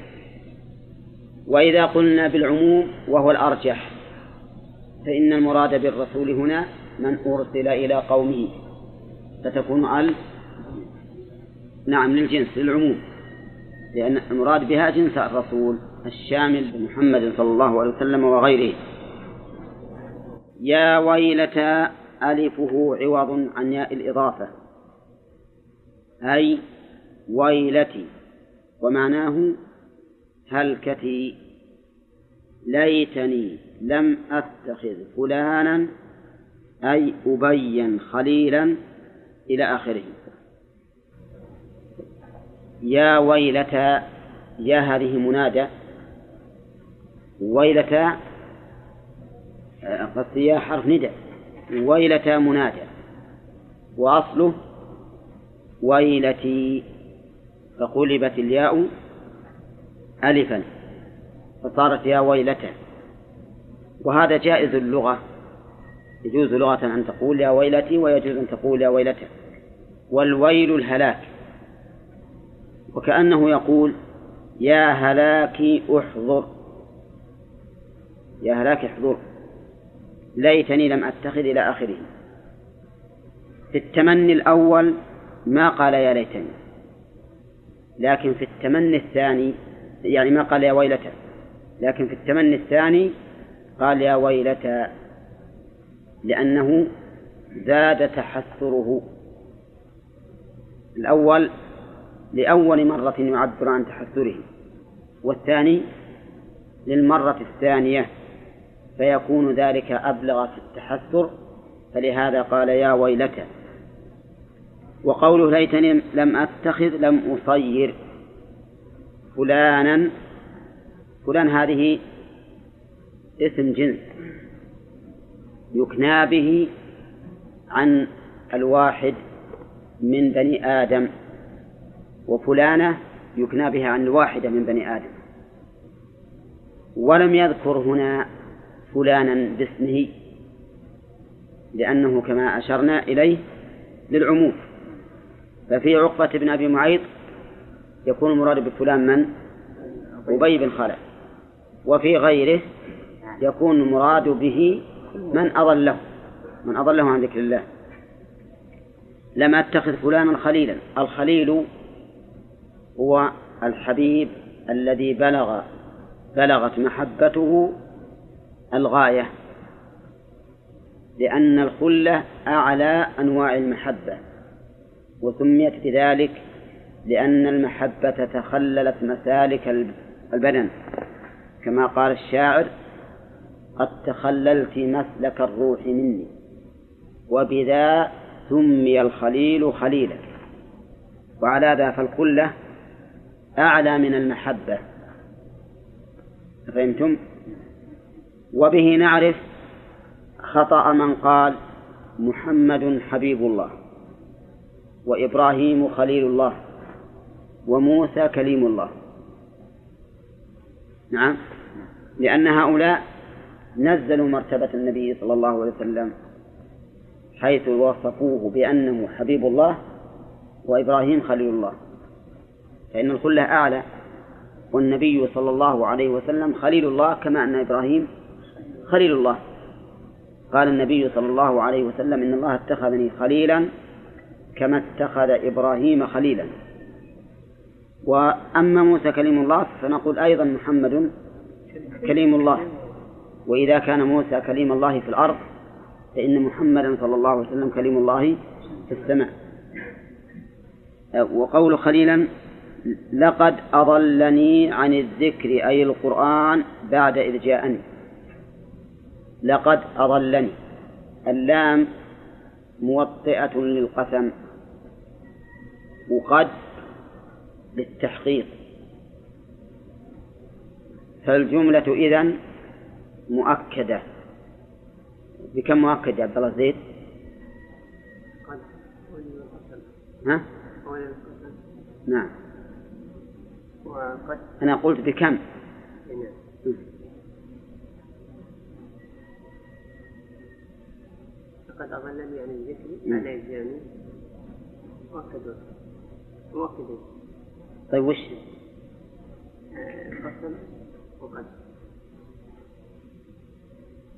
A: وإذا قلنا بالعموم وهو الأرجح فإن المراد بالرسول هنا من أرسل إلى قومه. فتكون ال نعم للجنس للعموم. لأن المراد بها جنس الرسول الشامل بمحمد صلى الله عليه وسلم وغيره. يا ويلتى ألفه عوض عن ياء الإضافة. أي ويلتي ومعناه هلكتي. ليتني لم أتخذ فلانا أي أبين خليلا إلى آخره. يا ويلتى يا هذه منادى. ويلتى قصد يا حرف ندى ويلة منادى. وأصله ويلتي فقلبت الياء ألفا فصارت يا ويلته وهذا جائز اللغة. يجوز لغة أن تقول يا ويلتي ويجوز أن تقول يا ويلته والويل الهلاك. وكأنه يقول يا هلاكي احضر. يا هلاك احضر. ليتني لم أتخذ إلى آخره. في التمني الأول ما قال يا ليتني. لكن في التمني الثاني يعني ما قال يا ويلته لكن في التمني الثاني قال يا ويلتى لأنه زاد تحسره. الأول لأول مرة يعبر عن تحسره. والثاني للمرة الثانية فيكون ذلك أبلغ في التحسر. فلهذا قال يا ويلتى. وقوله ليتني لم أتخذ لم أصير. فلانا فلان هذه اسم جنس. يكنى به عن الواحد من بني آدم. وفلانة يكنى بها عن الواحدة من بني آدم. ولم يذكر هنا فلانا باسمه لأنه كما أشرنا إليه للعموم. ففي عقبة بن أبي معيط يكون المراد بفلان من؟ أبي بن خلف وفي غيره يكون المراد به من أضله من أضله عن ذكر الله. لم أتخذ فلانا خليلا الخليل هو الحبيب الذي بلغ بلغت محبته الغاية لأن الخلة أعلى أنواع المحبة. وسميت بذلك لأن المحبة تخللت مسالك البدن. كما قال الشاعر قد تخللت مسلك الروح مني وبذا سمي الخليل خليلا. وعلى ذا فالخلة أعلى من المحبة. فهمتم؟ وبه نعرف خطأ من قال محمد حبيب الله. وإبراهيم خليل الله وموسى كليم الله. نعم. لأن هؤلاء نزلوا مرتبة النبي صلى الله عليه وسلم حيث وصفوه بأنه حبيب الله وإبراهيم خليل الله. فإن الخلة أعلى والنبي صلى الله عليه وسلم خليل الله كما أن إبراهيم خليل الله. قال النبي صلى الله عليه وسلم إن الله اتخذني خليلا كما اتخذ إبراهيم خليلا. وأما موسى كليم الله فنقول أيضا محمد كليم الله. وإذا كان موسى كليم الله في الأرض فإن محمدا صلى الله عليه وسلم كليم الله في السماء. وقول خليلا لقد أضلني عن الذكر أي القرآن بعد إذ جاءني. لقد أضلني. اللام موطئة للقسم. وقد للتحقيق. فالجملة إذن مؤكدة. بكم مؤكد يا عبد الله زيد؟ ها؟ نعم. أنا قلت بكم؟
C: لقد أضلني عن الذكر بعد إذ جاءني مؤكد.
A: طيب وش؟
C: قسم وقد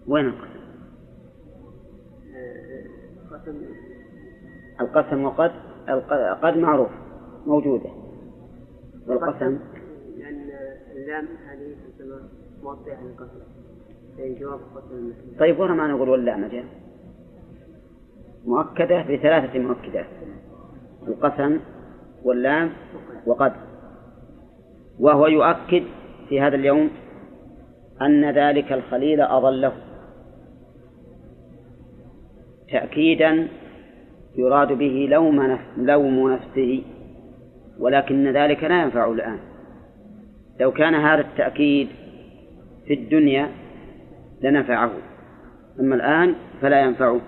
A: وين القسم؟
C: قسم.
A: القسم وقد قد معروف موجودة. والقسم؟
C: لأن اللام هذه تسمى موطئة للقسم أي جواب قسم
A: طيب ورا ما نقول واللام أجل مؤكدة بثلاثة مؤكدات. القسم واللام وقد. وهو يؤكد في هذا اليوم أن ذلك الخليل أضله. تأكيدا يراد به لوم لوم نفسه ولكن ذلك لا ينفع الآن. لو كان هذا التأكيد في الدنيا لنفعه أما الآن فلا ينفعه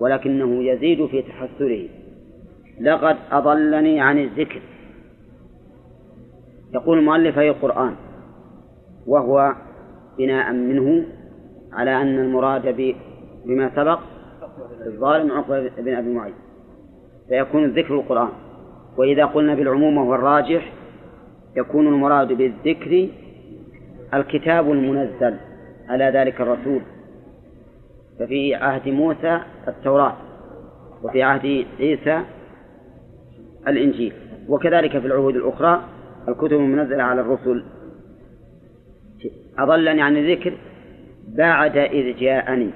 A: ولكنه يزيد في تحسره لقد أضلني عن الذكر. يقول المؤلف أي القرآن وهو بناء منه على أن المراد بما سبق الظالم عقبة بن أبي معيط. فيكون الذكر القرآن. وإذا قلنا بالعموم وهو الراجح يكون المراد بالذكر الكتاب المنزل على ذلك الرسول. ففي عهد موسى التوراة وفي عهد عيسى الإنجيل. وكذلك في العهود الأخرى الكتب المنزلة على الرسل. أضلني عن الذكر بعد إذ جاءني.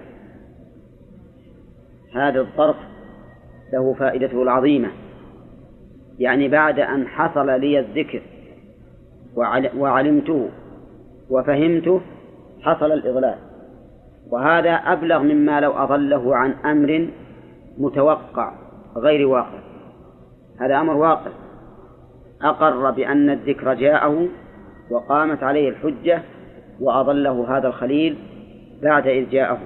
A: هذا الظرف له فائدته العظيمة. يعني بعد أن حصل لي الذكر وعلمته وفهمته حصل الإضلال. وهذا أبلغ مما لو أضله عن أمر متوقع غير واقع. هذا أمر واقع. أقر بأن الذكر جاءه وقامت عليه الحجة وأضله هذا الخليل بعد إذ جاءه.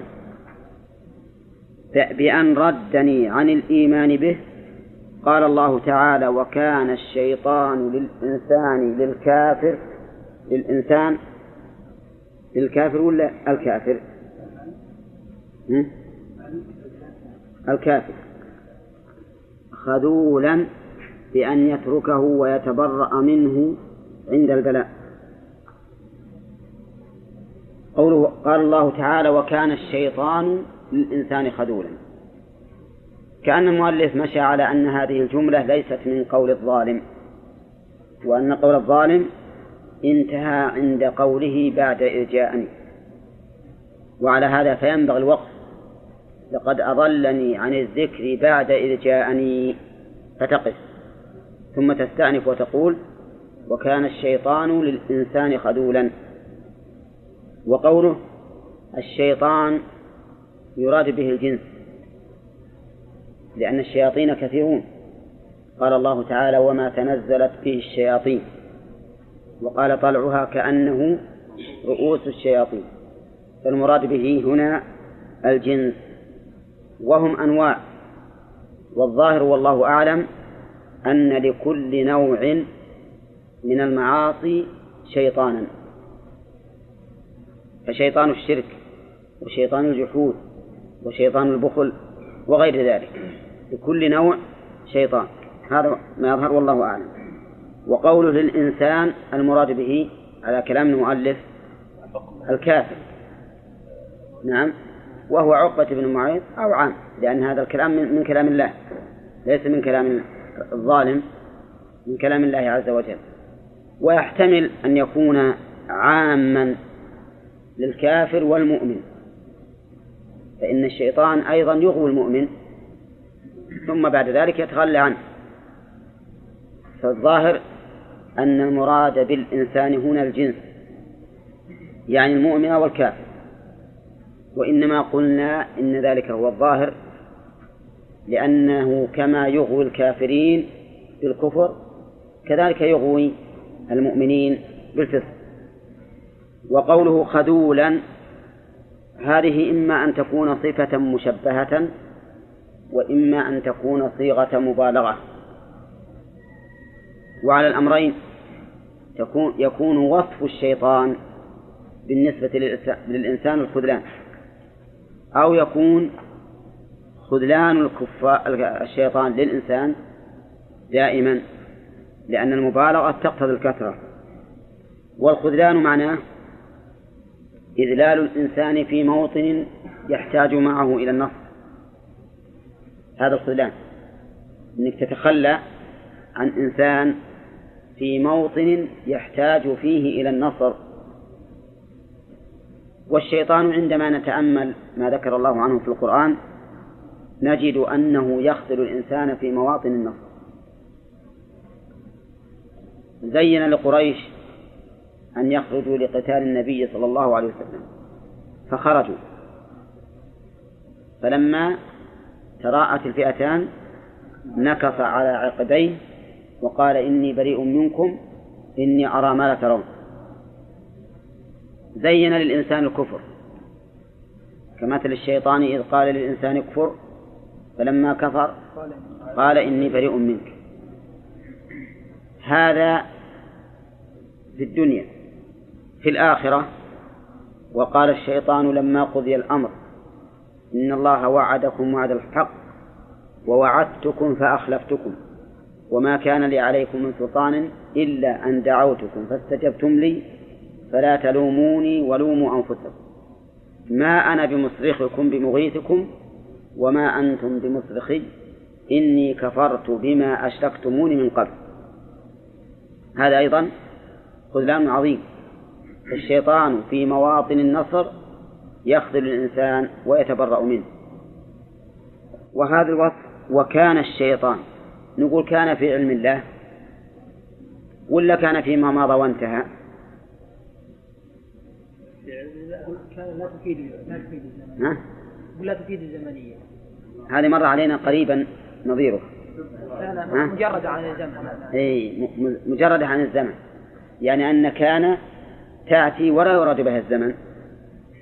A: بأن ردني عن الإيمان به. قال الله تعالى وكان الشيطان للإنسان للكافر. للإنسان. للكافر ولا الكافر؟ الكافر. خذولا بأن يتركه ويتبرأ منه عند البلاء. قوله قال الله تعالى وكان الشيطان للإنسان خذولا. كأن المؤلف مشى على أن هذه الجملة ليست من قول الظالم وأن قول الظالم انتهى عند قوله بعد إذ جاءني. وعلى هذا فينبغي الوقف. لقد أضلني عن الذكر بعد إذ جاءني. فتقف. ثم تستأنف وتقول وكان الشيطان للإنسان خذولا. وقوله الشيطان يراد به الجنس لأن الشياطين كثيرون. قال الله تعالى وما تنزلت به الشياطين وقال طلعها كأنه رؤوس الشياطين. فالمراد به هنا الجنس وهم أنواع والظاهر والله أعلم أن لكل نوع من المعاصي شيطانا. فشيطان الشرك وشيطان الجحود وشيطان البخل وغير ذلك. لكل نوع شيطان. هذا ما يظهر والله أعلم. وقوله للإنسان المراد به على كلام المؤلف الكافر. نعم. وهو عقبة بن معيط أو عام لأن هذا الكلام من, كلام الله ليس من كلام الظالم من كلام الله عز وجل ويحتمل أن يكون عاما للكافر والمؤمن فإن الشيطان أيضا يغوي المؤمن ثم بعد ذلك يتخلى عنه. فالظاهر أن المراد بالإنسان هنا الجنس يعني المؤمن والكافر وإنما قلنا إن ذلك هو الظاهر لأنه كما يغوي الكافرين بالكفر كذلك يغوي المؤمنين بالفسق. وقوله خذولا هذه إما أن تكون صفة مشبهة وإما أن تكون صيغة مبالغة. وعلى الأمرين تكون يكون وصف الشيطان بالنسبة للإنسان الخذلان أو يكون خذلان الكفار الشيطان للإنسان دائما لأن المبالغة تقتضي الكثرة. والخذلان معناه إذلال الإنسان في موطن يحتاج معه إلى النصر. هذا الخذلان. أنك تتخلى عن إنسان في موطن يحتاج فيه إلى النصر. والشيطان عندما نتأمل ما ذكر الله عنه في القرآن نجد أنه يخذل الإنسان في مواطن النصر زين لقريش أن يخرجوا لقتال النبي صلى الله عليه وسلم فخرجوا. فلما تراءت الفئتان نكص على عقبيه وقال إني بريء منكم إني أرى ما لا ترون. زين للإنسان الكفر كمثل الشيطان إذ قال للإنسان اكفر. فلما كفر قال إني بريء منك. هذا في الدنيا. في الآخرة وقال الشيطان لما قضي الأمر إن الله وعدكم وعد الحق ووعدتكم فأخلفتكم وما كان لي عليكم من سلطان إلا أن دعوتكم فاستجبتم لي فلا تلوموني ولوموا أنفسكم. ما أنا بمصرخكم بمغيثكم وما أنتم بمصرخي إني كفرت بما أشركتموني من قبل. هذا أيضا خذلان عظيم. الشيطان في مواطن النصر يخذل الإنسان ويتبرأ منه. وهذا الوصف وكان الشيطان. نقول كان في علم الله ولا كان فيما مضى وانتهى؟
B: كان لا تفيد لا تفيد؟ ولا تفيد الزمنية؟
A: هذه مر علينا قريبا نظيره. ها؟
B: مجرد عن الزمن.
A: أي م- م- مجردة عن الزمن. يعني أن كان تأتي ولا يراد بها الزمن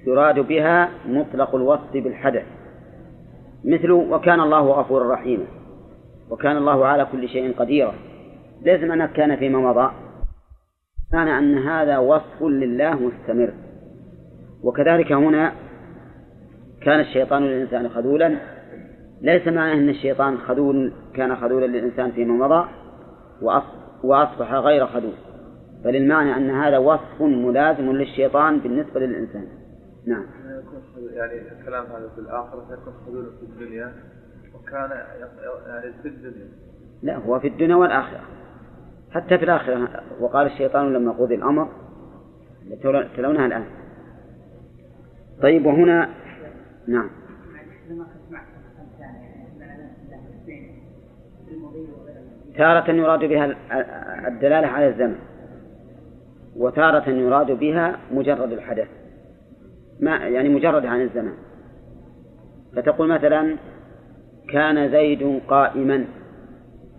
A: يراد بها مطلق الوصف بالحدث. مثل وكان الله غفورا رحيما وكان الله على كل شيء قديرا. لازم أن كان فيما مضى. كان أن هذا وصف لله مستمر. وكذلك هنا كان الشيطان للإنسان خذولا ليس معناه أن الشيطان خذول كان خذولا للإنسان فيما مضى وأص- وأصبح غير خذول. بل المعنى أن هذا وصف ملازم للشيطان بالنسبة للإنسان. نعم.
D: يعني الكلام هذا في الآخرة يكون حدود في الدنيا وكان يعني في الدنيا.
A: لا هو في الدنيا والآخرة. حتى في الآخرة وقال الشيطان لما قضي الأمر تلونها الآن. طيب وهنا نعم. تارة يراد بها ال- الدلالة على الزمن وتارة يراد بها مجرد الحدث ما يعني مجرد عن الزمن. فتقول مثلا كان زيد قائما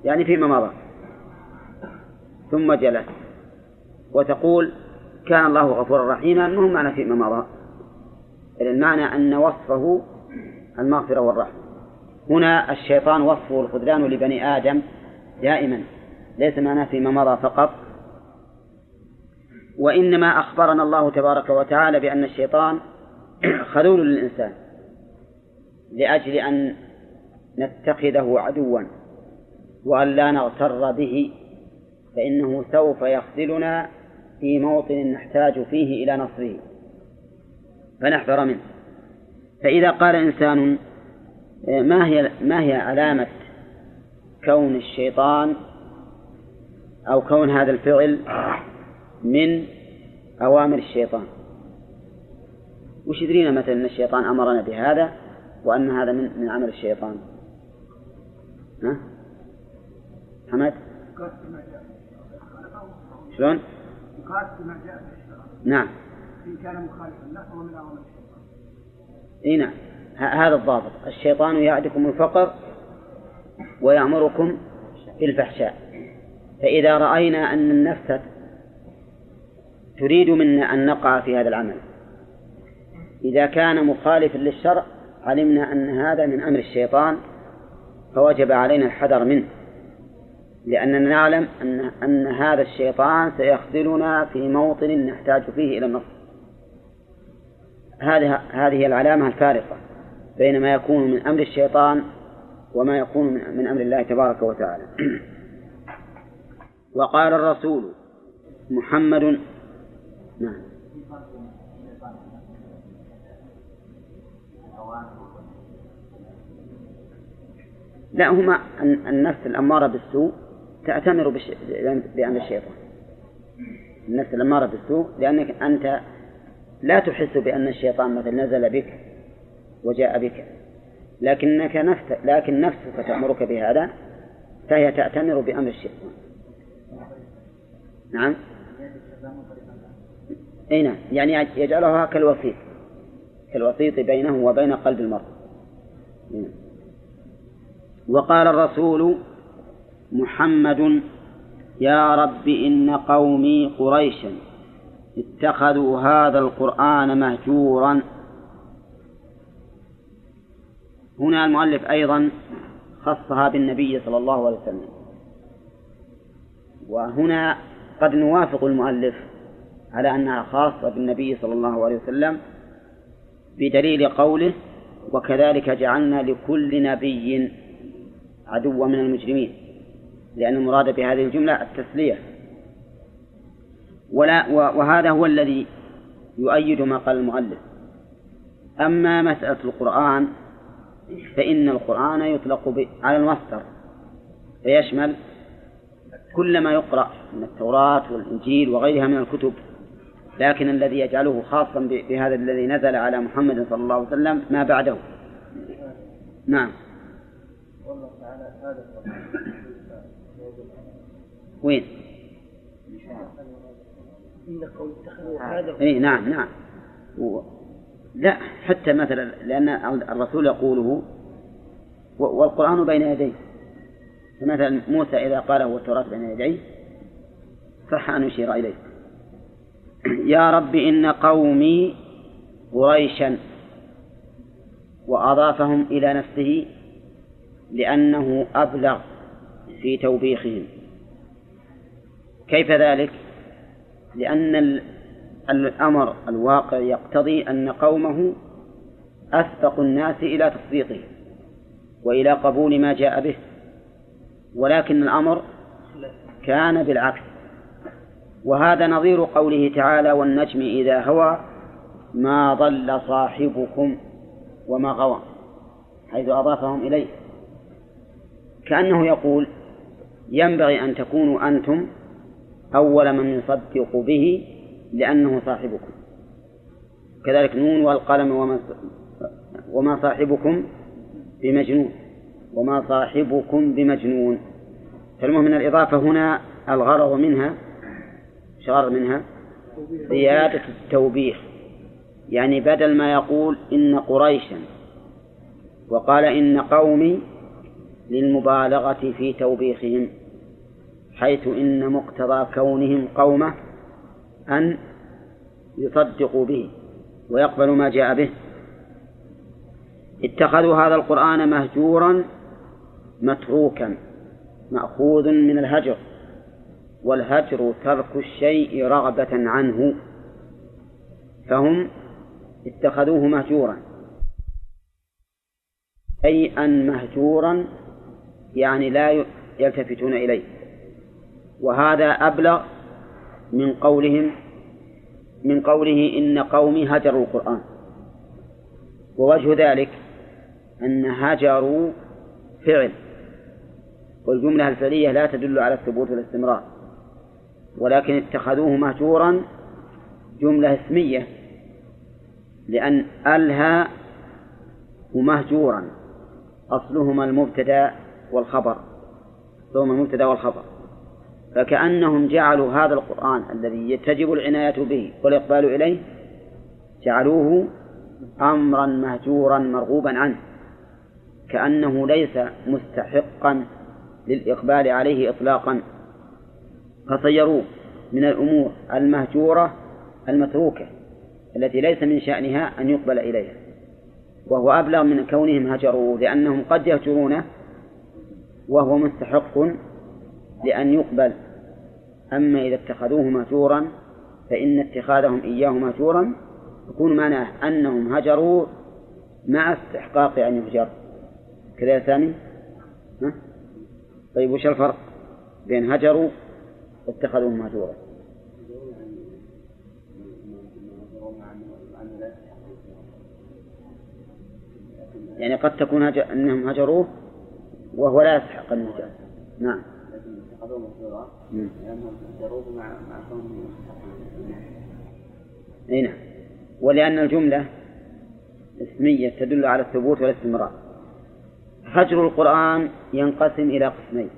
A: يعني فيما مضى ثم جلس وتقول كان الله غفورا رحيما ما هو معنى فيما مضى بل المعنى أن وصفه المغفرة والرحمة. هنا الشيطان وصفه الخذلان لبني آدم دائما. ليس معناه فيما مضى فقط. وإنما أخبرنا الله تبارك وتعالى بأن الشيطان خذول للإنسان لأجل أن نتخذه عدوا وأن لا نغتر به فإنه سوف يخذلنا في موطن نحتاج فيه إلى نصره. فنحذر منه. فإذا قال إنسان ما هي ما هي علامة كون الشيطان أو كون هذا الفعل من أوامر الشيطان؟ وش يدرينا مثلا أن الشيطان أمرنا بهذا وأن هذا من من عمل الشيطان؟ ها؟ حمد؟ شلون؟ نعم.
B: إن كان مخالفا. له فهو من الشيطان.
A: إي نعم. هذا الضابط. الشيطان يعدكم الفقر ويأمركم بالفحشاء. فإذا رأينا أن النفس تريد منا أن نقع في هذا العمل إذا كان مخالفا للشرع علمنا أن هذا من أمر الشيطان فوجب علينا الحذر منه. لأننا نعلم أن أن هذا الشيطان سيخذلنا في موطن نحتاج فيه إلى النصر. هذه هذه العلامة الفارقة بين ما يكون من أمر الشيطان وما يكون من أمر الله تبارك وتعالى وقال الرسول محمد نعم لا هما الن- النفس الأمارة بالسوء تأتمر. بأمر الشيطان النفس الأمارة بالسوء لأنك أنت لا تحس بأن الشيطان مثلا نزل بك وجاء بك لكنك نفس لكن نفسك تأمرك بهذا فهي تأتمر بأمر الشيطان. نعم؟ أي نعم يعني يجعلها كالوسيط كالوسيط بينه وبين قلب المرء. نعم. وقال الرسول محمد يا رب إن قومي قريشا. اتخذوا هذا القرآن مهجورا. هنا المؤلف أيضا خصها بالنبي صلى الله عليه وسلم. وهنا قد نوافق المؤلف على أنها خاصة بالنبي صلى الله عليه وسلم بدليل قوله وكذلك جعلنا لكل نبي عدوا من المجرمين. لأن المراد بهذه الجملة التسلية. ولا وهذا هو الذي يؤيد ما قال المؤلف. أما مسألة القرآن فإن القرآن يطلق على المصدر فيشمل كل ما يقرأ من التوراة والإنجيل وغيرها من الكتب. لكن الذي يجعله خاصا بهذا الذي نزل على محمد صلى الله عليه وسلم ما بعده. نعم. والله تعالى هذا وين؟ إي نعم نعم و... لا حتى مثلا لأن الرسول يقوله والقرآن بين يديه فمثلا موسى إذا قاله والتوراة بين يديه صح أن يشير إليه يا رب إن قومي قريشا وأضافهم إلى نفسه لأنه أبلغ في توبيخهم كيف ذلك؟ لأن الأمر الواقع يقتضي أن قومه أسبق الناس إلى تصديقه وإلى قبول ما جاء به ولكن الأمر كان بالعكس. وهذا نظير قوله تعالى والنجم إذا هوى ما ضل صاحبكم وما غوى حيث أضافهم إليه. كأنه يقول ينبغي أن تكونوا أنتم أول من يصدق به لأنه صاحبكم. كذلك نون والقلم وما وما صاحبكم بمجنون. وما صاحبكم بمجنون. فالمهم من الإضافة هنا الغرض منها شغر منها زيادة التوبيخ. يعني بدل ما يقول إن قريشا وقال إن قومي للمبالغة في توبيخهم. حيث إن مقتضى كونهم قومه أن يصدقوا به ويقبلوا ما جاء به. اتخذوا هذا القرآن مهجورا متروكا مأخوذ من الهجر والهجر ترك الشيء رغبة عنه. فهم اتخذوه مهجورا شيئا مهجورا يعني لا يلتفتون إليه. وهذا أبلغ من قولهم من قوله إن قومي هجروا القرآن. ووجه ذلك أن هجروا فعل. والجملة الفعلية لا تدل على الثبوت والاستمرار ولكن اتخذوه مهجورا جملة اسمية لأن ألها ومهجورا أصلهما المبتدأ والخبر أصلهما المبتدأ والخبر. فكأنهم جعلوا هذا القرآن الذي تجب العناية به والإقبال إليه جعلوه أمرا مهجورا مرغوبا عنه كأنه ليس مستحقا للإقبال عليه إطلاقا. فصيروه من الأمور المهجورة المتروكة التي ليس من شأنها أن يقبل إليها. وهو أبلغ من كونهم هجروه لأنهم قد يهجرونه وهو مستحق لأن يقبل أما إذا اتخذوه مهجورا فإن اتخاذهم إياه مهجورا يكون معناه أنهم هجروا مع استحقاق أن يهجر. كذا يا ثاني؟ ها؟ طيب وش الفرق بين هجروا واتخذوه مهجورا يعني قد تكون هجر أنهم هجروه وهو لا يستحق أن يهجر. نعم. مع أي نعم. ولأن الجملة اسمية تدل على الثبوت والاستمرار. هجر القرآن ينقسم إلى قسمين.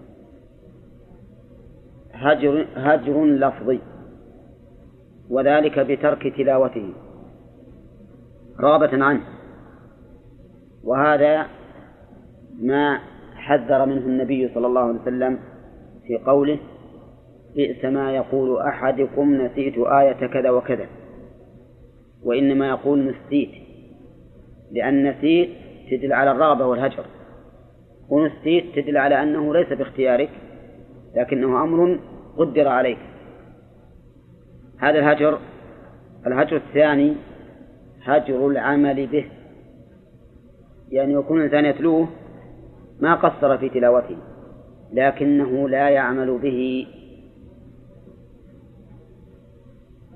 A: هجر هجر لفظي وذلك بترك تلاوته. رغبة عنه. وهذا ما حذر منه النبي صلى الله عليه وسلم في قوله بئس ما يقول أحدكم نسيت آية كذا وكذا. وإنما يقول نسيت لأن نسيت تدل على الرغبة والهجر ونسيت تدل على أنه ليس باختيارك لكنه أمر قدر عليك. هذا الهجر الهجر الثاني هجر العمل به. يعني يكون الإنسان يتلوه ما قصر في تلاوته. لكنه لا يعمل به.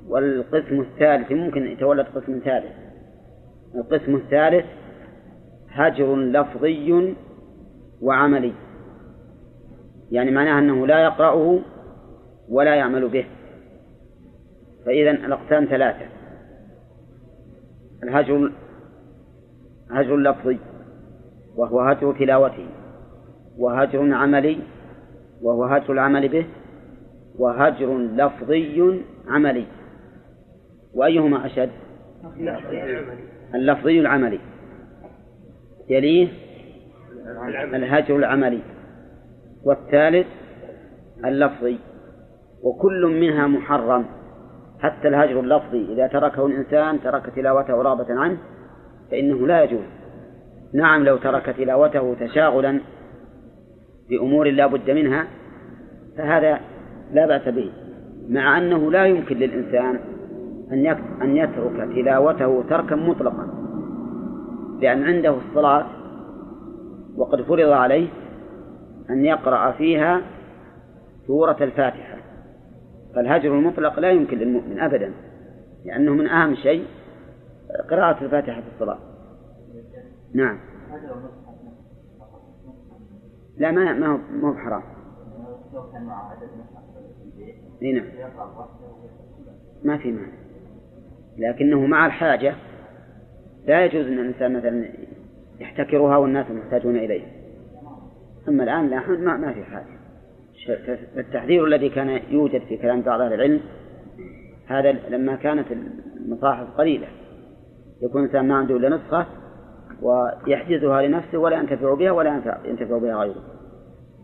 A: والقسم الثالث ممكن يتولد قسم ثالث. القسم الثالث هجر لفظي وعملي. يعني معناه أنه لا يقرأه ولا يعمل به. فإذا الأقسام ثلاثة. الهجر هجر لفظي وهو هجر تلاوته. وهجر عملي وهو هجر العمل به وهجر لفظي عملي. وأيهما أشد؟ اللفظي العملي. يليه الهجر العملي. والثالث اللفظي. وكل منها محرم. حتى الهجر اللفظي إذا تركه الإنسان ترك تلاوته رغبة عنه فإنه لا يجوز. نعم لو ترك تلاوته تشاغلا. بأمور لا بد منها فهذا لا بأس به مع أنه لا يمكن للإنسان أن أن يترك تلاوته تركا مطلقا لأن عنده الصلاة وقد فرض عليه أن يقرأ فيها سورة الفاتحة. فالهجر المطلق لا يمكن للمؤمن أبدا لأنه من أهم شيء قراءة الفاتحة في الصلاة. نعم. لا ما ما هو ما هو بحرام نعم. ما في معنى لكنه مع الحاجة لا يجوز أن الإنسان مثلا يحتكرها والناس محتاجون إليه أما الآن لا ما, ما في حاجة. التحذير الذي كان يوجد في كلام بعض أهل العلم هذا لما كانت المصاحف قليلة يكون الإنسان ما عنده إلا نسخة ويحجزها لنفسه ولا ينتفع بها ولا ينتفع بها غيره.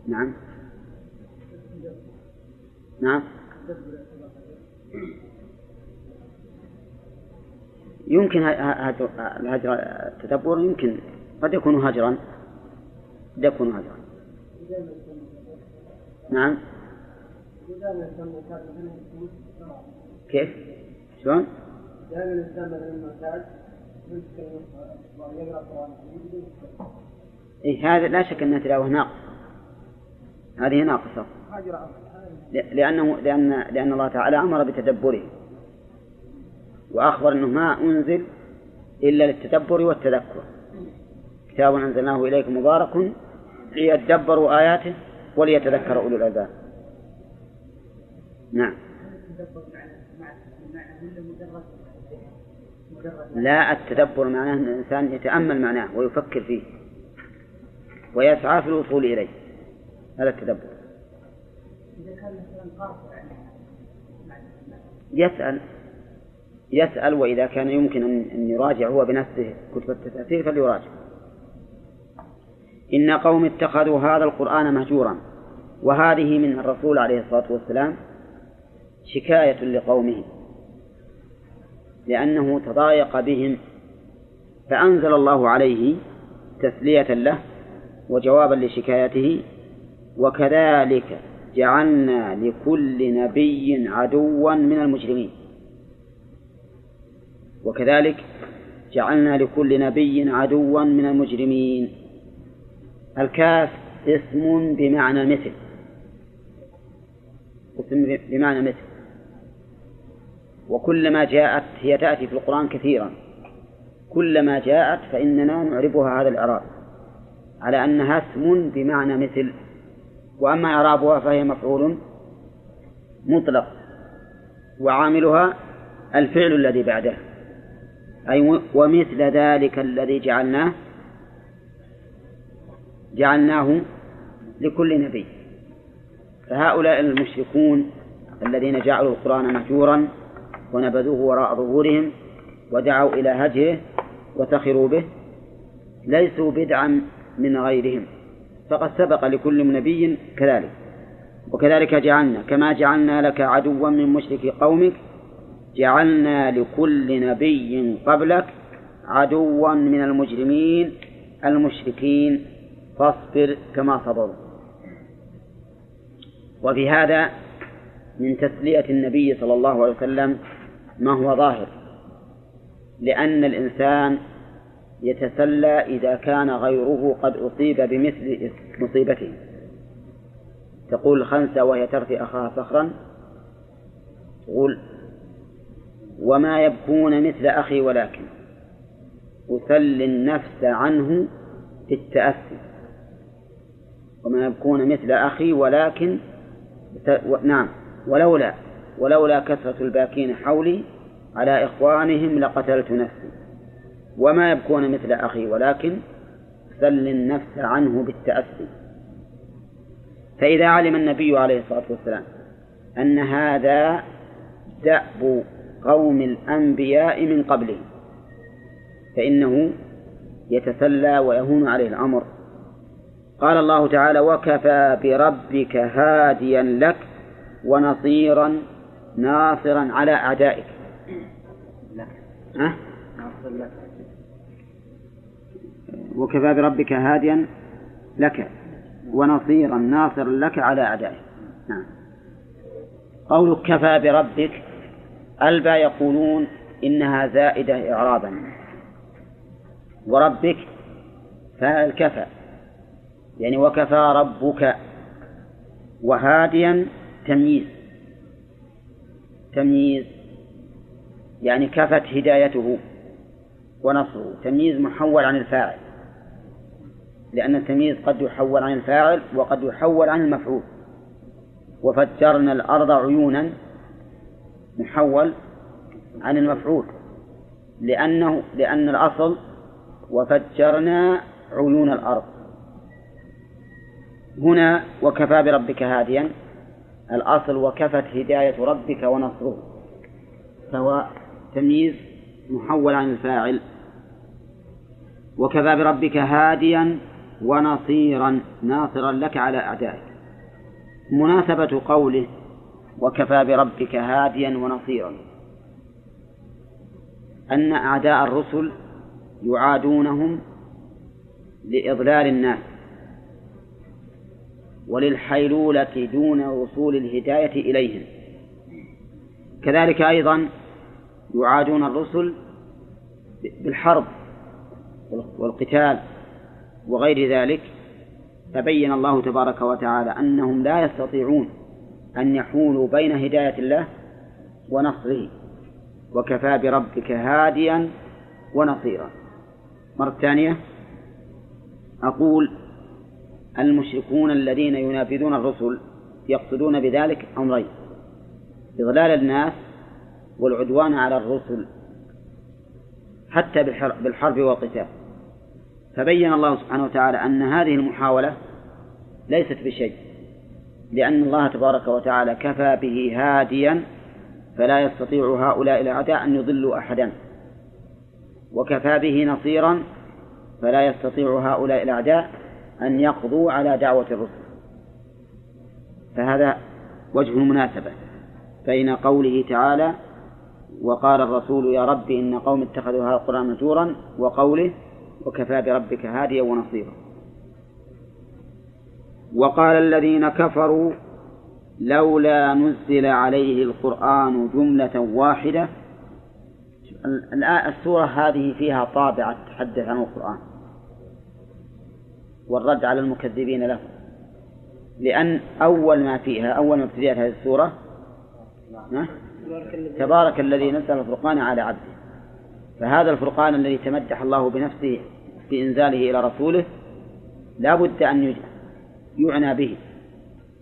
A: نعم. نعم. يمكن الهجر التدبر يمكن قد يكون هجرا. قد يكون هجرا. نعم. كيف؟ شلون؟ دائما الانسان مثلا إيه هذا لا شك أنها تلاوة ناقصة هذه ناقصة لأنه لأن لأن الله تعالى أمر بتدبره وأخبر أنه ما أنزل إلا للتدبر والتذكر كتاب أنزلناه إليكم مبارك ليدبروا آياته وليتذكر أولو الألباب نعم لا التدبر معناه أن الإنسان يتأمل معناه ويفكر فيه ويسعى في الوصول إليه. هذا التدبر. يسأل يسأل وإذا كان يمكن أن يراجع هو بنفسه كتب التفاسير فليراجع. إن قوم اتخذوا هذا القرآن مهجورا وهذه من الرسول عليه الصلاة والسلام شكاية لقومه. لأنه تضايق بهم. فأنزل الله عليه تسلية له وجوابا لشكايته وكذلك جعلنا لكل نبي عدوا من المجرمين. وكذلك جعلنا لكل نبي عدوا من المجرمين. الكاف اسم بمعنى مثل اسم بمعنى مثل وكلما جاءت هي تأتي في القرآن كثيرا. كلما جاءت فإننا نعربها هذا الإعراب. على أنها اسم بمعنى مثل. وأما إعرابها فهي مفعول مطلق. وعاملها الفعل الذي بعده. أي ومثل ذلك الذي جعلناه جعلناه لكل نبي. فهؤلاء المشركون الذين جعلوا القرآن مهجورا ونبذوه وراء ظهورهم ودعوا إلى هجره وسخروا به ليسوا بدعا من غيرهم. فقد سبق لكل نبي كذلك. وكذلك جعلنا كما جعلنا لك عدوا من مشرك قومك جعلنا لكل نبي قبلك عدوا من المجرمين المشركين. فاصبر كما صبروا. وفي هذا من تسلية النبي صلى الله عليه وسلم ما هو ظاهر. لأن الإنسان يتسلى إذا كان غيره قد أصيب بمثل مصيبته. تقول الخنسة وهي ترثي أخاها فخرا تقول وما يبكون مثل أخي ولكن أسلي النفس عنه في التأسي. وما يبكون مثل أخي ولكن نعم ولولا ولولا كثرة الباكين حولي على إخوانهم لقتلت نفسي. وما يبكون مثل أخي ولكن سل النفس عنه بالتأسي. فإذا علم النبي عليه الصلاة والسلام أن هذا دأب قوم الأنبياء من قبله فإنه يتسلى ويهون عليه الأمر. قال الله تعالى وكفى بربك هاديا لك ونصيرا ناصرا على أعدائك. ها؟ وكفى بربك هاديا لك ونصيرا ناصرا لك على أعدائك. نعم. قولك كفى بربك البا يقولون إنها زائدة إعرابا. وربك فاعل كفى. يعني وكفى ربك وهاديا تمييز. تمييز يعني كفت هدايته ونصره. تمييز محول عن الفاعل لأن التمييز قد يحول عن الفاعل وقد يحول عن المفعول. وفجرنا الأرض عيونا محول عن المفعول لأنه لأن الأصل وفجرنا عيون الأرض. هنا وكفى بربك هاديا الأصل وكفت هداية ربك ونصره. فهو تمييز محول عن الفاعل. وكفى بربك هاديا ونصيرا ناصرا لك على أعدائك. مناسبة قوله وكفى بربك هاديا ونصيرا. أن أعداء الرسل يعادونهم لإضلال الناس. وللحيلولة دون وصول الهداية إليهم. كذلك أيضا يعادون الرسل بالحرب والقتال وغير ذلك. فبين الله تبارك وتعالى أنهم لا يستطيعون أن يحولوا بين هداية الله ونصره وكفى بربك هاديا ونصيرا. مرة ثانية أقول المشركون الذين ينافذون الرسل يقصدون بذلك أمرين إضلال الناس والعدوان على الرسل حتى بالحرب والقتال. فبين الله سبحانه وتعالى أن هذه المحاولة ليست بشيء لأن الله تبارك وتعالى كفى به هاديا فلا يستطيع هؤلاء الأعداء أن يضلوا أحدا. وكفى به نصيرا فلا يستطيع هؤلاء الأعداء أن يقضوا على دعوة الرسل. فهذا وجه المناسبة بين قوله تعالى وقال الرسول يا رب إن قوم اتخذوا هذا القرآن مهجورا وقوله وكفى بربك هاديا ونصيرا. وقال الذين كفروا لولا نزل عليه القرآن جملة واحدة. السورة هذه فيها طابع تحدث عن القرآن. والرد على المكذبين له. لأن أول ما فيها أول ما ابتدأت هذه السورة تبارك الذي نزل الفرقان على عبده. فهذا الفرقان الذي تمدح الله بنفسه في إنزاله إلى رسوله لا بد أن يعنى به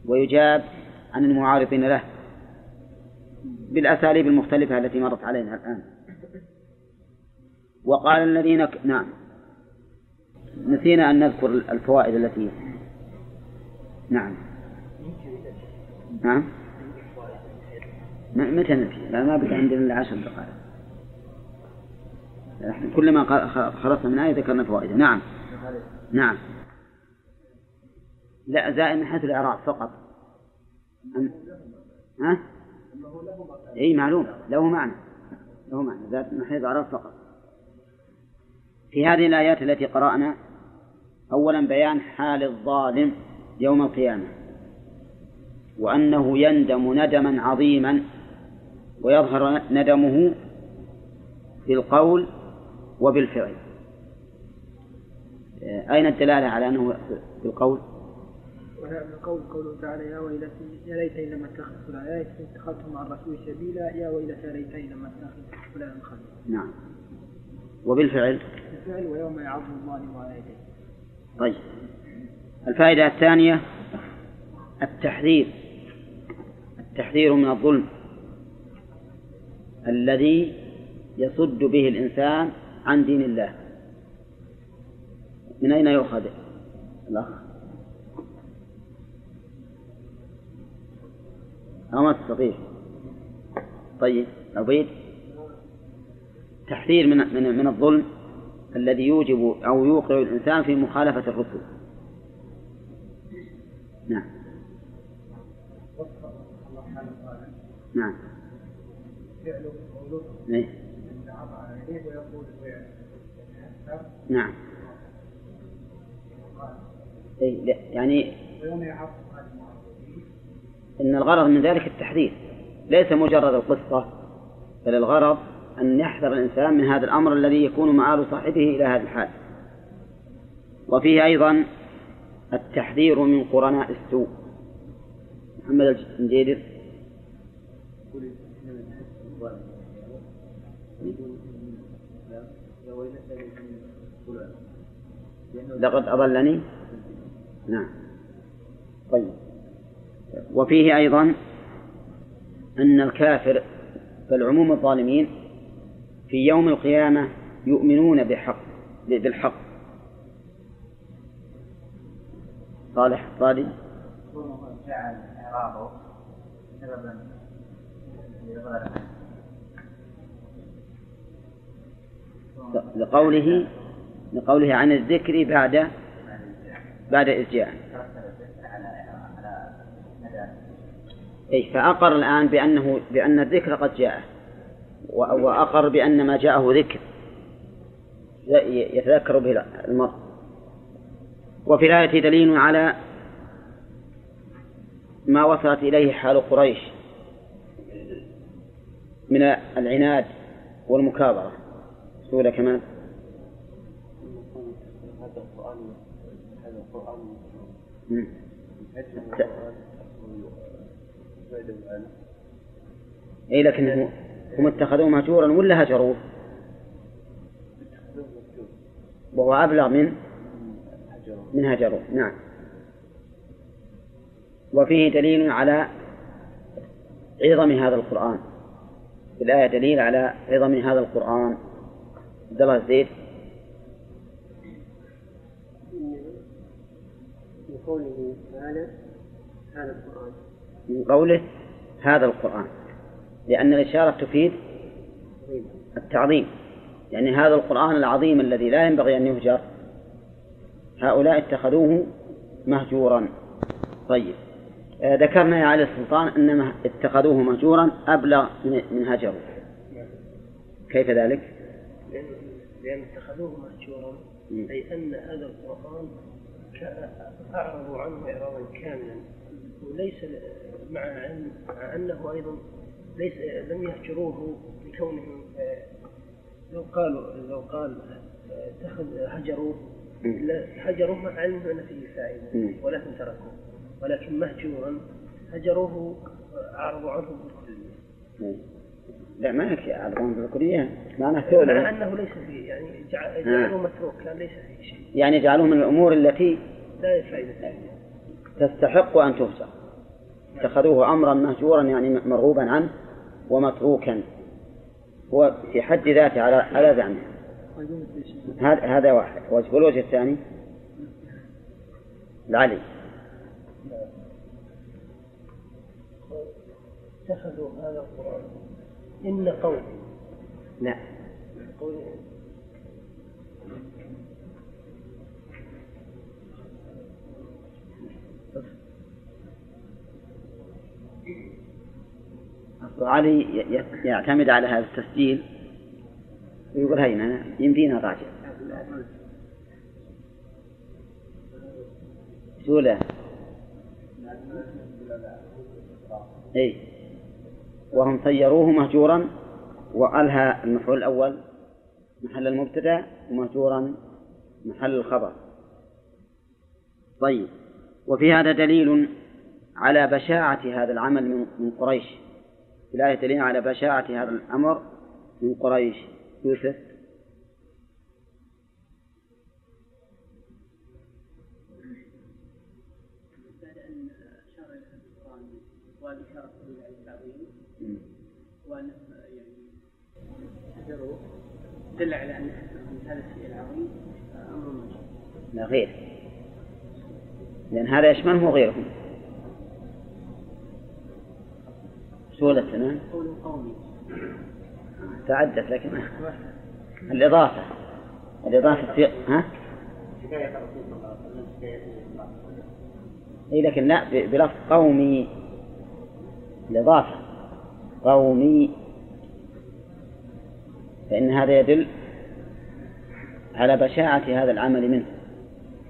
A: ويجاب عن المعارضين له بالأساليب المختلفة التي مرت علينا الآن. وقال الذين. نعم. نسينا أن نذكر الفوائد التي نعم. نعم. متى نسي؟ لا ما بقى عندنا إلا عشر دقائق. نحن كلما خلصنا من آية ذكرنا فوائدها. نعم. نعم. لا زائد من حيث الإعراب فقط. أم... ها؟ أي معلوم. له معنى. له معنى. زائد من حيث الإعراب فقط. في هذه الآيات التي قرأنا أولا بيان حال الظالم يوم القيامة وأنه يندم ندما عظيما ويظهر ندمه بالقول وبالفعل. أين الدلالة على أنه بالقول؟
B: القول قوله تعالى يا ويلتي يا ليتني لم أتخذ فلان يا ليتني اتخذت مع الرسول سبيلا يا ويلتى ليتني لم أتخذ فلان خليلا.
A: نعم. وبالفعل؟
B: بالفعل ويوم يعض الظالم على يديه
A: طيب. الفائدة الثانية التحذير. التحذير من الظلم. الذي يصد به الإنسان عن دين الله. من أين يؤخذ؟ الأخ. أو ما تستطيع. طيب عبيد تحذير من من من الظلم الذي يوجب أو يوقع الإنسان في مخالفة الرسل. نعم. نعم. إيه؟ نعم. أي يعني إن الغرض من ذلك التحذير ليس مجرد القصة بل الغرض أن يحذر الإنسان من هذا الأمر الذي يكون مآل صاحبه إلى هذا الحال. وفيه أيضا التحذير من قرناء السوء. محمد الجندير لقد أضلني؟ نعم. طيب. وفيه أيضا أن الكافر بل عموم الظالمين في يوم القيامة يؤمنون بحق بالحق. صالح صادق.
C: جعل إعراضه سببا
A: لقوله لقوله عن الذكر بعد بعد إذ جاء أي فأقر الآن بأنه بأن الذكر قد جاء. وأقر بأن ما جاءه ذكر. يتذكر به المرء. وفي الآية دليل على ما وصلت إليه حال قريش من العناد والمكابرة. سورة كمان
C: هذا القرآن هذا القرآن.
A: اي لكن هم اتخذوه مهجورا ولا هجروه؟ وهو أبلغ من من هجروه نعم. وفيه دليل على عظم هذا القرآن. في الآية دليل على عظم هذا القرآن. عبد الله الزيد.
C: من قوله تعالى هذا القرآن.
A: من قوله هذا القرآن. لأن الإشارة تفيد التعظيم. يعني هذا القرآن العظيم الذي لا ينبغي أن يهجر هؤلاء اتخذوه مهجورا. طيب. آه، ذكرنا يا علي السلطان أن اتخذوه مهجورا أبلغ من هجروا كيف ذلك؟
C: لأن لأن اتخذوه مهجورا أي أن هذا القرآن أعرضوا عنه إعراضا كاملا وليس مع أنه أيضا ليس لم يهجروه لكونهم آه، لو قالوا لو قال آه، اتخذ هجروه لا- هجروه مع علمهم أن فيه فائدة ولكن تركوه. ولكن مهجورا هجروه آه، أعرضوا عنه بالكلية.
A: لا ما يعرضون بالكلية. معناه
C: مع أنه ليس فيه يعني جع- جعلوه متروك كان ليس فيه شيء.
A: يعني جعلوه من الأمور التي
C: لا فائدة فيه
A: تستحق أن تهجر اتخذوه أمرا مهجورا يعني مرغوبا عنه. ومتروكا. هو في حد ذاته على على زعمه هذا هذا واحد. وجه والوجه الثاني. العلي.
C: اتخذوا هذا القرآن. إن قوم
A: لا.
C: قول
A: أصل علي ي- ي- يعتمد على هذا التسجيل. ويقول هينا يمدينا راجع سولة أي. وهم صيروه مهجورا وألها المفعول الأول محل المبتدأ ومهجورا محل الخبر. طيب. وفي هذا دليل على بشاعة هذا العمل من قريش. في الآية دليل على بشاعة هذا الأمر من قريش. يوسف.
C: دل على أن هذا الشيء العظيم أمر
A: لا غير. لأن هذا يشمله غيرهم.
C: قول قومي
A: تعدت لكن الإضافة الإضافة في ها؟ إي لكن لا بلفظ قومي الإضافة قومي فإن هذا يدل على بشاعة هذا العمل منه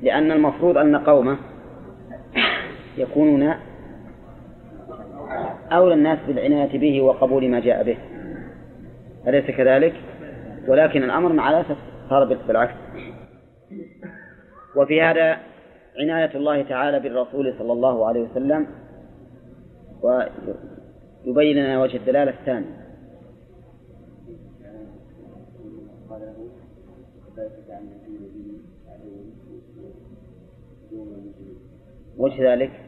A: لأن المفروض أن قومه يكونون أولى الناس بالعناية به وقبول ما جاء به. أليس كذلك؟ ولكن الأمر مع الأسف صار بالعكس. وفي هذا عناية الله تعالى بالرسول صلى الله عليه وسلم ويبين لنا وجه الدلالة الثاني. وجه ذلك؟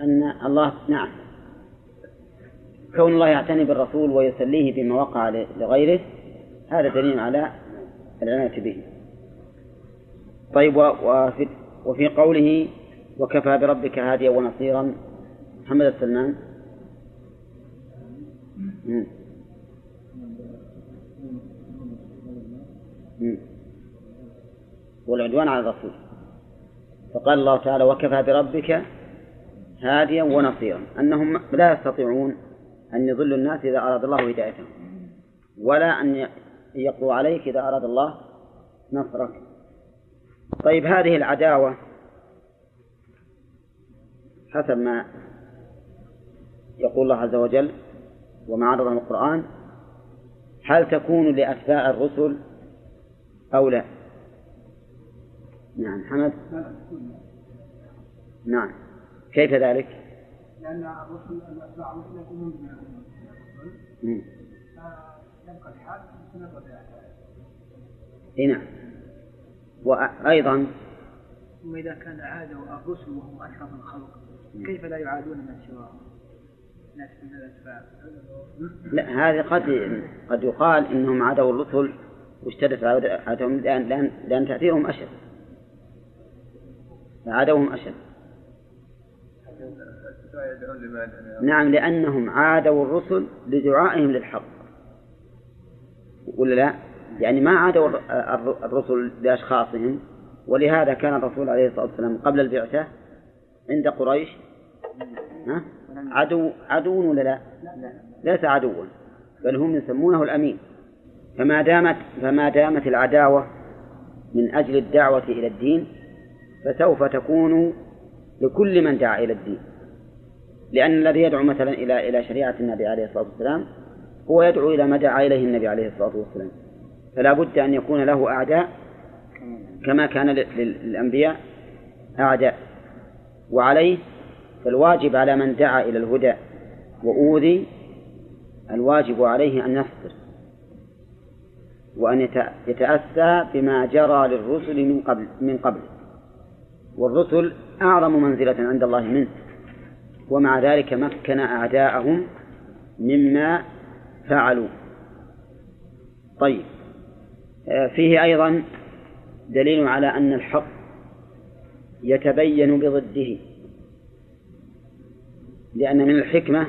A: أن الله نعم. كون الله يعتني بالرسول ويسليه بما وقع لغيره هذا دليل على العناية به. طيب وفي, وفي قوله وكفى بربك هاديا ونصيرا. محمد السلمان. والعدوان على الرسول. فقال الله تعالى وكفى بربك هاديا ونصيرا. أنهم لا يستطيعون أن يضلوا الناس إذا أراد الله هدايتهم ولا أن يقضوا عليك إذا أراد الله نصرك. طيب هذه العداوة حسب ما يقول الله عز وجل وما عرضه القرآن هل تكون لأتباع الرسل أو لا؟ نعم حمد. نعم. كيف ذلك؟
B: لأن الرسل أتباع الرسل يكونون من يبقى الحال
A: إي نعم. وأيضا؟
B: ثم إذا كان عادوا الرسل وهم أشرف الخلق كيف لا يعادون من سواهم؟ الأتباع.
A: لا هذه قد قد يقال إنهم عادوا الرسل واشتدت عادتهم لأن لأن, لأن تأثيرهم أشد عادوهم أشد نعم لأنهم عادوا الرسل لدعائهم للحق ولا لا؟ يعني ما عادوا الرسل لأشخاصهم ولهذا كان الرسول عليه الصلاة والسلام قبل البعثة عند قريش ها؟ عدو عدو ولا لا؟ ليس عدوا بل هم يسمونه الأمين فما دامت فما دامت العداوة من أجل الدعوة إلى الدين فسوف تكون لكل من دعا إلى الدين. لأن الذي يدعو مثلا إلى إلى شريعة النبي عليه الصلاة والسلام هو يدعو إلى ما دعا إليه النبي عليه الصلاة والسلام. فلا بد أن يكون له أعداء كما كان للأنبياء أعداء. وعليه فالواجب على من دعا إلى الهدى وأوذي الواجب عليه أن يصبر وأن يتأسى بما جرى للرسل من قبل من قبل. والرسل أعظم منزلة عند الله منه. ومع ذلك مكن أعداءهم مما فعلوا. طيب. آه، فيه أيضا دليل على أن الحق يتبين بضده. لأن من الحكمة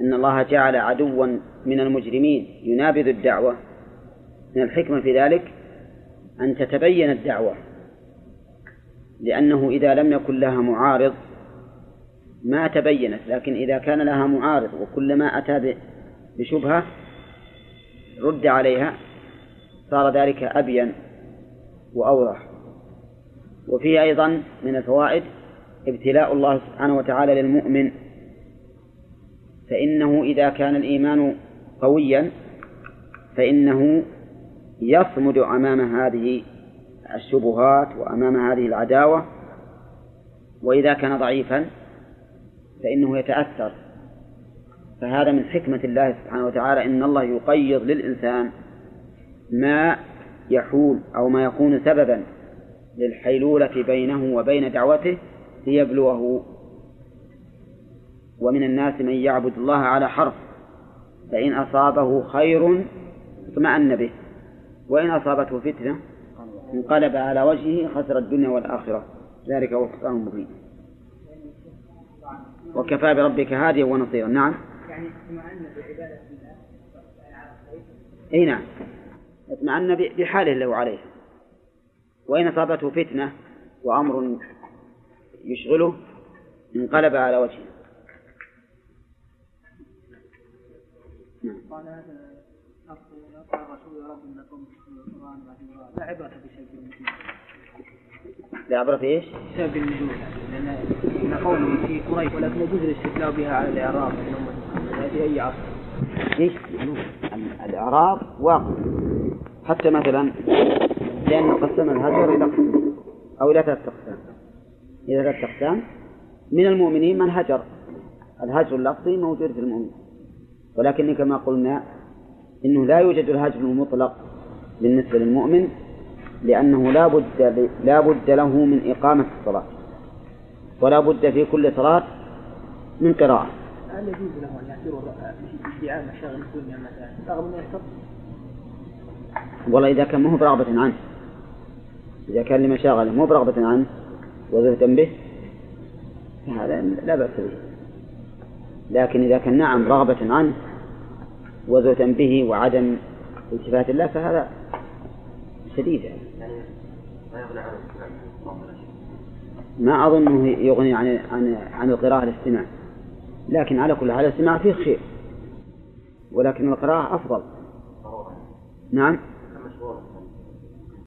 A: أن الله جعل عدوا من المجرمين ينابذ الدعوة. من الحكمة في ذلك أن تتبين الدعوة لأنه إذا لم يكن لها معارض ما تبينت لكن إذا كان لها معارض وكلما أتى بشبهة رد عليها صار ذلك أبين وأوضح. وفيه أيضا من الفوائد ابتلاء الله سبحانه وتعالى للمؤمن فإنه إذا كان الإيمان قويا فإنه يصمد أمام هذه الشبهات وأمام هذه العداوة وإذا كان ضعيفا فإنه يتأثر. فهذا من حكمة الله سبحانه وتعالى إن الله يقيض للإنسان ما يحول أو ما يكون سببا للحيلولة بينه وبين دعوته ليبلوه. ومن الناس من يعبد الله على حرف فإن أصابه خير اطمأن به. وإن أصابته فتنة انقلب على وجهه خسر الدنيا والآخرة. ذلك هو الخسران المبين. وكفى بربك هاديا ونصيرا. نعم. يعني اطمأن بعبادة الله. أي نعم. اطمأن بحاله له عليه. وإن أصابته فتنة وأمر يشغله انقلب على وجهه.
B: نعم. لا عبره بسبب النزول
A: لا عبرة إيش؟
B: بسبب النزول لأن قوله في قريش ولكن يجوز الاستدلال بها على الاعراب في اي عصر
A: إيش؟ الإعراب واقع. حتى مثلا لأن قسم الهجر إلى أو إلى ثلاثة أقسام. إلى ثلاثة أقسام. من المؤمنين من هجر. الهجر اللفظي موجود في المؤمن ولكن كما قلنا إنه لا يوجد الهجر المطلق بالنسبة للمؤمن لأنه لا بد لا بد له من إقامة الصلاة ولا بد في كل صلاة من قراءة.
B: هل يجوز له أن يعتبر ادعاء مشاغل الدنيا مثلا؟ رغم أنه
A: والله إذا كان ما هو برغبة عنه. إذا كان لمشاغله مو برغبة عنه وزهدا به فهذا لا بأس به. لكن إذا كان نعم رغبة عنه وزهدا به وعدم التفات الله فهذا شديد يعني. ما أظنه يغني عن عن عن القراءة الاستماع. لكن على كل حال الاستماع فيه خير ولكن القراءة أفضل. نعم؟